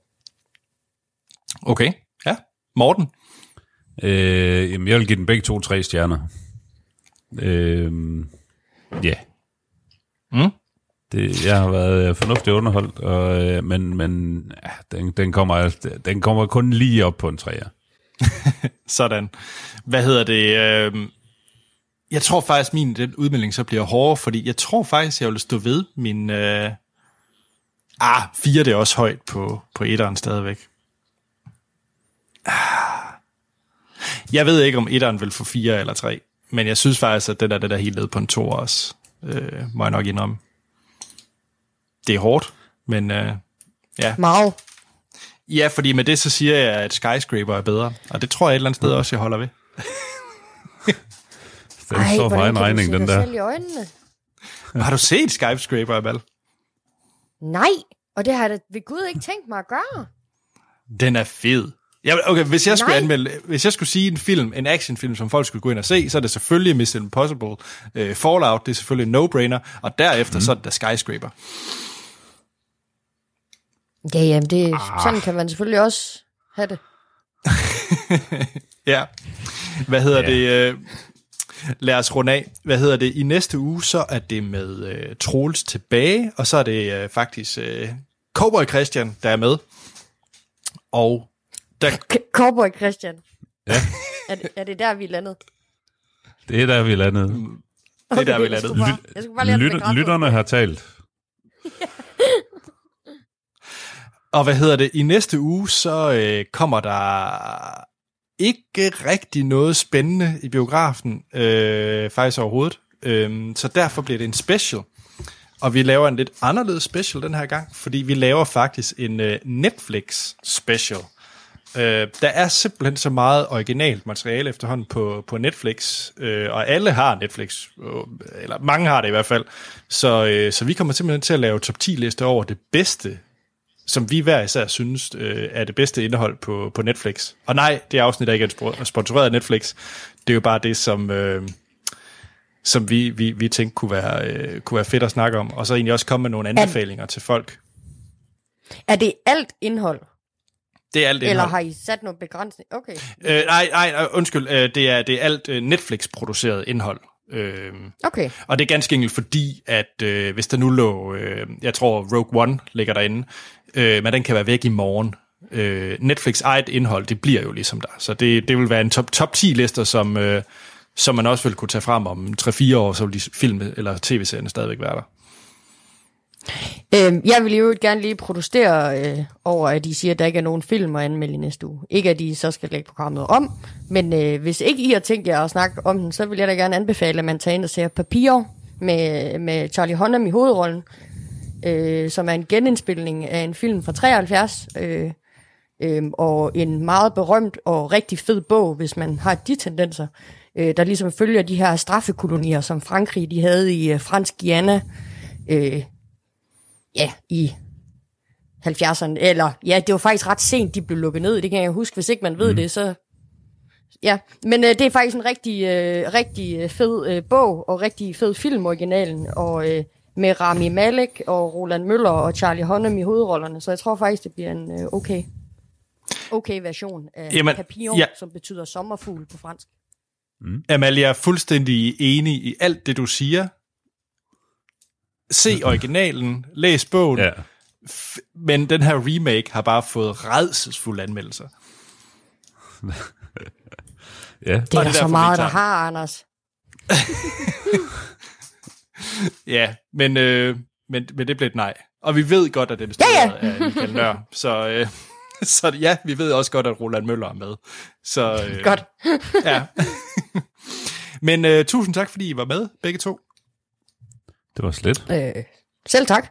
Okay, ja. Morten? Øh, jamen, jeg vil give den begge to tre stjerner. Øh, ja. Mm. Det, jeg har været fornuftigt underholdt, og, øh, men, men ja, den, den, kommer, den kommer kun lige op på en træer. [laughs] Sådan. Hvad hedder det? Øh, jeg tror faktisk, min den udmelding så bliver hårdere, fordi jeg tror faktisk, jeg vil stå ved min... Øh, ah, fire det er også højt på, på etteren stadigvæk. Ah. Jeg ved ikke, om etteren vil få fire eller tre, men jeg synes faktisk, at den er det der helt ned på en to også, øh, må jeg nok indrømme. Det er hårdt, men øh, ja. Meget. Ja, fordi med det så siger jeg, at Skyscraper er bedre, og det tror jeg et eller andet sted også, jeg holder ved. [laughs] Den Ej, står for egen regning, den der. i øjnene? Har du set Skyscraper, Amal? Nej, og det har jeg da ved Gud ikke tænkt mig at gøre. Den er fed. Ja, okay, hvis jeg, skulle Nej. anmelde, hvis jeg skulle sige en film, en actionfilm, som folk skulle gå ind og se, så er det selvfølgelig Mission Impossible. Uh, Fallout, det er selvfølgelig en no-brainer, og derefter mm. så er det da Skyscraper. Ja, jamen, det, sådan kan man selvfølgelig også have det. [laughs] Ja. Hvad hedder Ja. det? Uh, lad os runde af. Hvad hedder det? I næste uge, så er det med uh, Troels tilbage, og så er det uh, faktisk uh, Cowboy Christian, der er med. Og der, K- Cowboy Christian. Ja. [laughs] Er det, er det der, vi er landet? Det er der, vi er landet. det er der, vi landede. skulle bare, jeg skulle bare det Lyt, lytterne har talt. [laughs] Og hvad hedder det? I næste uge, så øh, kommer der ikke rigtig noget spændende i biografen, øh, faktisk overhovedet. Øh, så derfor bliver det en special. Og vi laver en lidt anderledes special den her gang, fordi vi laver faktisk en øh, Netflix special. Øh, der er simpelthen så meget originalt materiale efterhånden på, på Netflix, øh, og alle har Netflix, øh, eller mange har det i hvert fald. Så, øh, så vi kommer simpelthen til at lave top 10 lister over det bedste som vi hver især synes øh, er det bedste indhold på, på Netflix. Og nej, det afsnit er ikke spo- sponsoreret af Netflix. Det er jo bare det, som, øh, som vi, vi, vi tænkte kunne være, øh, kunne være fedt at snakke om. Og så egentlig også komme med nogle anbefalinger til folk. Er det alt indhold? Det er alt Eller indhold. har I sat nogle begrænsning? Okay. Øh, nej, nej, nej, undskyld. Øh, det, er, det er alt øh, Netflix-produceret indhold. Øh, Okay. Og det er ganske enkelt fordi, at øh, hvis der nu lå, øh, jeg tror Rogue One ligger derinde, øh, men den kan være væk i morgen. Øh, Netflix eget indhold, det bliver jo ligesom der. Så det, det vil være en top, top 10 lister, som, øh, som man også vil kunne tage frem om 3-4 år, så vil de film eller tv-serierne stadigvæk være der. Øhm, jeg vil jo gerne lige protestere øh, over, at de siger, at der ikke er nogen film at anmelde i næste uge. Ikke at de så skal lægge programmet om, men øh, hvis ikke I har tænkt jer at snakke om den, så vil jeg da gerne anbefale, at man tager ind og ser Papir med, med Charlie Hunnam i hovedrollen, øh, som er en genindspilning af en film fra 73, øh, øh, og en meget berømt og rigtig fed bog, hvis man har de tendenser, øh, der ligesom følger de her straffekolonier, som Frankrig de havde i øh, Fransk Guyana, øh, ja, i 70'erne, eller ja, det var faktisk ret sent, de blev lukket ned, det kan jeg huske, hvis ikke man ved mm. det, så ja, men øh, det er faktisk en rigtig, øh, rigtig øh, fed øh, bog, og rigtig fed film, originalen, og øh, med Rami Malek og Roland Møller og Charlie Hunnam i hovedrollerne, så jeg tror faktisk, det bliver en øh, okay, okay version af Jamen, Jamen, Papillon, ja. som betyder sommerfugl på fransk. Amalie, jeg er fuldstændig enig i alt det, du siger. Se originalen, læs bogen, Ja. men den her remake har bare fået redselsfulde anmeldelser. [laughs] Ja. Det er Og det er så meget, der har, Anders. [laughs] Ja, men, øh, men, men det blev et nej. Og vi ved godt, at det er ja, ja. af Michael Nør. [laughs] Så, øh, så ja, vi ved også godt, at Roland Møller er med. Så, øh, Godt. Ja. men øh, tusind tak, fordi I var med, begge to. Det var slet. Øh, selv tak.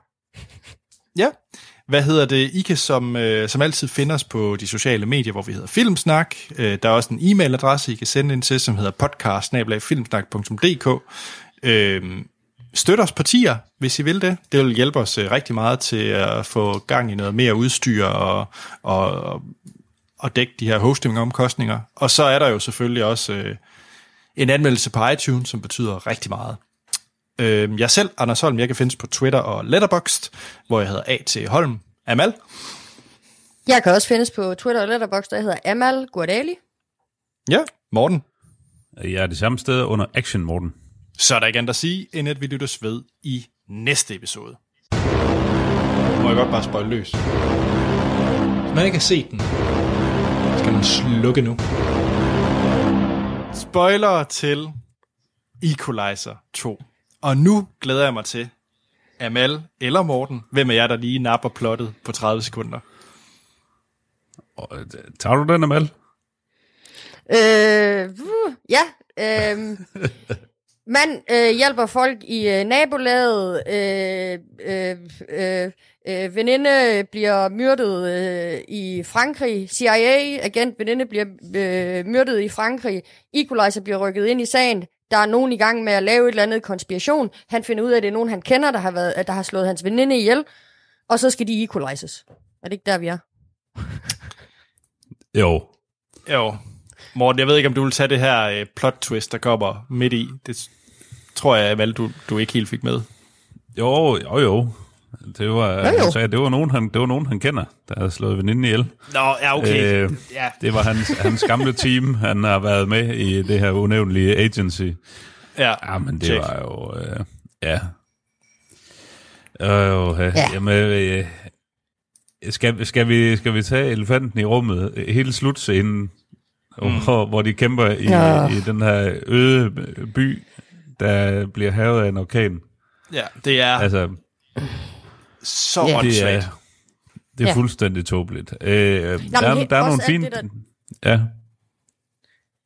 Ja. Hvad hedder det? I kan som, øh, som altid finde os på de sociale medier, hvor vi hedder Filmsnak. Øh, der er også en e-mailadresse, I kan sende ind til, som hedder podcast Øh, støt os partier, hvis I vil det. Det vil hjælpe os øh, rigtig meget til at få gang i noget mere udstyr og, og, og dække de her hostingomkostninger. Og så er der jo selvfølgelig også øh, en anmeldelse på iTunes, som betyder rigtig meget. Øh, jeg selv, Anders Holm, jeg kan findes på Twitter og Letterboxd, hvor jeg hedder A.T. Holm Amal. Jeg kan også findes på Twitter og Letterboxd, der hedder Amal Guardali. Ja, Morten. Jeg er det samme sted under Action, Morten. Så er der ikke andet at sige, end at vi lyttes ved i næste episode. Må jeg godt bare spøjle løs. Hvis man ikke har set den, skal man slukke nu. Spoiler til Equalizer 2. Og nu glæder jeg mig til, Amal eller Morten, hvem er jeg, der lige napper plottet på 30 sekunder? Og, øh, tager du den, Amal? Øh, uh, ja. Øh, man øh, hjælper folk i øh, nabolaget. Øh, øh, øh, øh, veninde bliver myrdet øh, i Frankrig. CIA-agent veninde bliver øh, myrdet i Frankrig. Equalizer bliver rykket ind i sagen. Der er nogen i gang med at lave et eller andet konspiration. Han finder ud af, at det er nogen, han kender, der har, været, der har slået hans veninde ihjel. Og så skal de equalizes. Er det ikke der, vi er? Jo. Jo. Morten, jeg ved ikke, om du vil tage det her øh, plot twist, der kommer midt i. Det tror jeg, Amal, du, du ikke helt fik med. Jo, jo, jo. Det var, han sagde, det var, nogen, han, det var nogen, han kender, der havde slået veninden ihjel. Nå, ja, okay. Øh, ja. Det var hans, hans gamle team. Han har været med i det her unævnlige agency. ja. Ja, men det Check. var jo... Øh, ja. Øh, ja. Ja. Jamen, øh, skal, skal, vi, skal vi tage elefanten i rummet? Hele slutscenen, mm. hvor, hvor de kæmper i, Ja. i den her øde by, der bliver havet af en orkan. ja, det er Altså, så Ja. det åndssvagt. er, det er Ja. fuldstændig tåbeligt. Øh, der, men der er nogle fine... det Ja,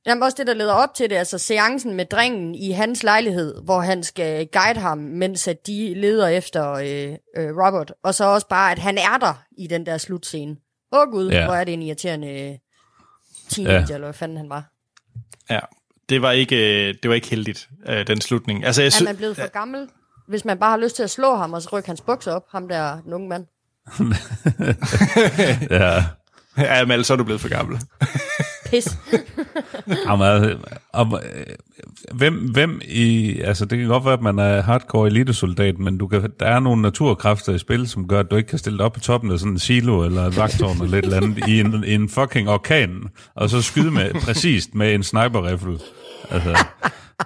Jamen også det, der leder op til det, altså seancen med drengen i hans lejlighed, hvor han skal guide ham, mens at de leder efter øh, øh, Robert. Og så også bare, at han er der i den der slutscene. Åh oh, gud, Ja. hvor er det en irriterende øh, teenager, Ja. eller hvad fanden han var. Ja, det var ikke, øh, det var ikke heldigt, øh, den slutning. Altså, jeg Er sy- man blevet for gammel, hvis man bare har lyst til at slå ham, og så rykke hans bukser op, ham der den unge mand? [laughs] ja. ja, Amal, så er du blevet for gammel. Pis. [laughs] Jamen, altså, om, øh, hvem, hvem i, altså det kan godt være, at man er hardcore elitesoldat, men du kan, der er nogle naturkræfter i spil, som gør, at du ikke kan stille dig op på toppen af sådan en silo eller et vagtårn eller et eller andet i en, i en fucking orkan, og så skyde med, præcist med en sniper-rifle. Altså,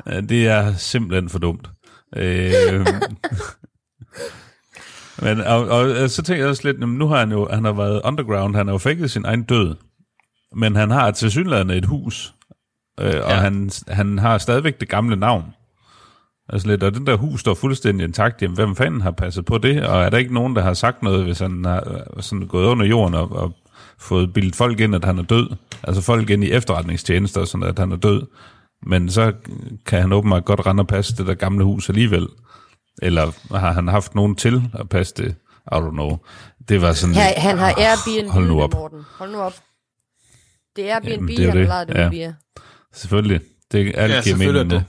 øh, det er simpelthen for dumt. Øh, [laughs] men, og, og, og, så tænker jeg også lidt, nu har han jo han har været underground, han har jo faked sin egen død, men han har til synligheden et hus, øh, og Ja. han, han har stadigvæk det gamle navn. Altså lidt, og den der hus står fuldstændig intakt, jamen hvem fanden har passet på det? Og er der ikke nogen, der har sagt noget, hvis han har øh, sådan gået under jorden og, og fået bildet folk ind, at han er død? Altså folk ind i efterretningstjenester, sådan at han er død. Men så kan han åbenbart godt rende og passe det der gamle hus alligevel. Eller har han haft nogen til at passe det? I don't know. Det var sådan... Han, han har Airbnb, hold nu op. Morten. Hold nu op. Det er Airbnb, Jamen, det er han det. har det Ja. via. Selvfølgelig. Det er alt Ja, giver mening nu.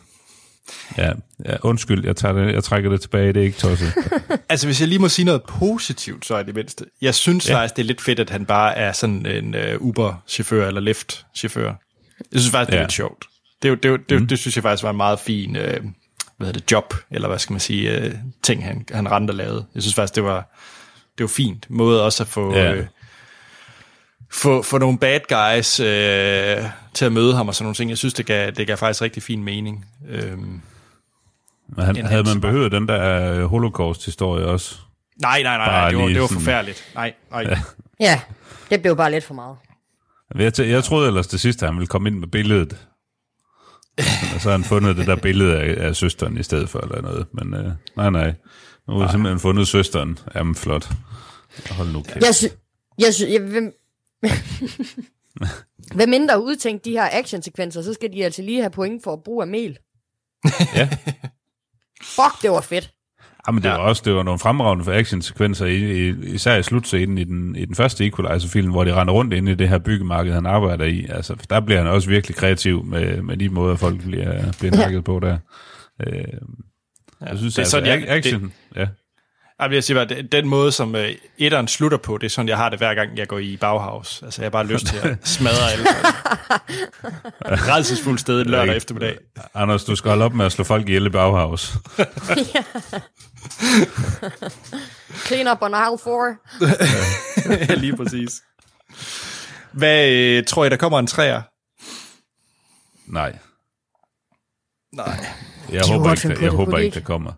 Ja, ja, undskyld, jeg, tager det, jeg trækker det tilbage, det er ikke tosset. [laughs] Altså, hvis jeg lige må sige noget positivt, så er det mindste. Jeg synes Ja. faktisk, det er lidt fedt, at han bare er sådan en uh, Uber-chauffør eller Lyft-chauffør. Jeg synes faktisk, det er ja. lidt sjovt. Det, jo- det, jo- det, mm. det synes jeg faktisk var en meget fin uh, hvad hedder det, job, eller hvad skal man sige, uh, ting, han, han rendte og lavede. Jeg synes faktisk, det var, det var fint. Måde også at få... Ja. Øh, få, få nogle bad guys øh, til at møde ham og sådan nogle ting. Jeg synes, det gav, det gav faktisk rigtig fin mening. Øhm, Men han, havde man behøvet den der øh, holocaust-historie også? nej, nej, nej, nej det, var, det var forfærdeligt. Nej, nej. Ja. Ja, det blev bare lidt for meget. Jeg, jeg troede ellers det sidste, at han ville komme ind med billedet. Og så har han fundet det der billede af, af søsteren i stedet for, eller noget. Men øh, nej, nej. Nu har vi simpelthen fundet søsteren. Jamen, flot. Hold nu kæft. Jeg, sy- jeg, sy- jeg hvem, [laughs] Hvem mindre udtænkt de her actionsekvenser, så skal de altså lige have point for at bruge af mel. Ja. Fuck, det var fedt. Ja, men det Ja. var også det var nogle fremragende for actionsekvenser, i, i, især i slutscenen i den, i den første Equalizer-film, hvor de render rundt inde i det her byggemarked, han arbejder i. Altså, der bliver han også virkelig kreativ med, med de måder, folk bliver, bliver nakket på der. Øh, jeg synes, det er altså, sådan, jeg- ac- action, ja. Jeg vil sige, at det- den måde, som øh, etteren slutter på, det er sådan, jeg har det hver gang, jeg går i Bauhaus. Altså, jeg har bare lyst til at [laughs] smadre alle folk. Redselsfuldt sted lørdag eftermiddag. Anders, du skal holde op med at slå folk ihjel i Bauhaus. [laughs] [laughs] Clean up on aisle 4. ja, [laughs] lige præcis. Hvad øh, tror I, der kommer en træer? Nej. Nej. Jeg håber godt ikke, der, jeg det, håber ikke, der kommer.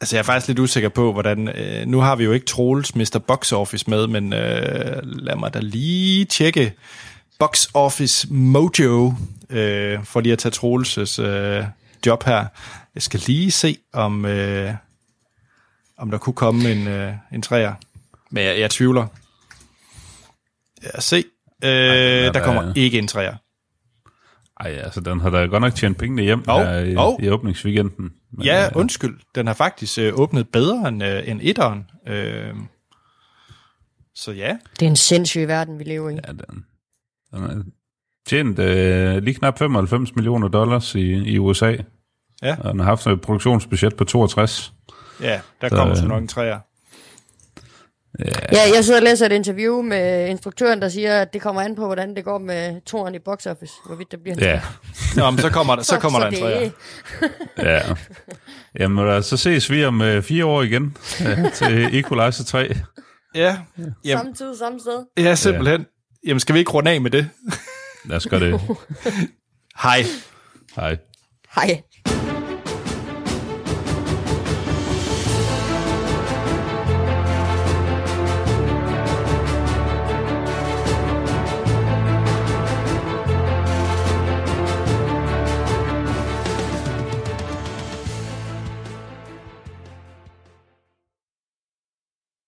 Altså, jeg er faktisk lidt usikker på, hvordan... Øh, nu har vi jo ikke Troels Mr. Box Office med, men øh, lad mig da lige tjekke Box Office Mojo, øh, for lige at tage Troels' øh, job her. Jeg skal lige se, om, øh, om der kunne komme en, øh, en træer. Men jeg, jeg tvivler. Ja, se. Øh, er der kommer ikke en træer. Ej, altså, den har da godt nok tjent pengene hjem Hov, her i, hov. i åbningsweekenden. Men, Ja, øh, undskyld. Den har faktisk øh, åbnet bedre end, øh, end etteren. Øh, så ja. Det er en sindssyg verden, vi lever i. Ja, den, den har tjent øh, lige knap 95 millioner dollars i, i USA. Ja. Og den har haft et produktionsbudget på 62. Ja, der Så, kommer så øh, nok en træer. Ja, jeg sidder og læser et interview med instruktøren, der siger, at det kommer an på, hvordan det går med toren i box office. Hvorvidt der bliver en Ja, Nå, men så kommer der, så kommer der en det- træer. ja. Jamen, øh, så ses vi om øh, fire år igen øh, til Equalizer 3. Ja, jamen, Samme tid, samme sted. ja, simpelthen. Jamen, skal vi ikke runde af med det? Lad os gøre det. Hej. Hej. Hej.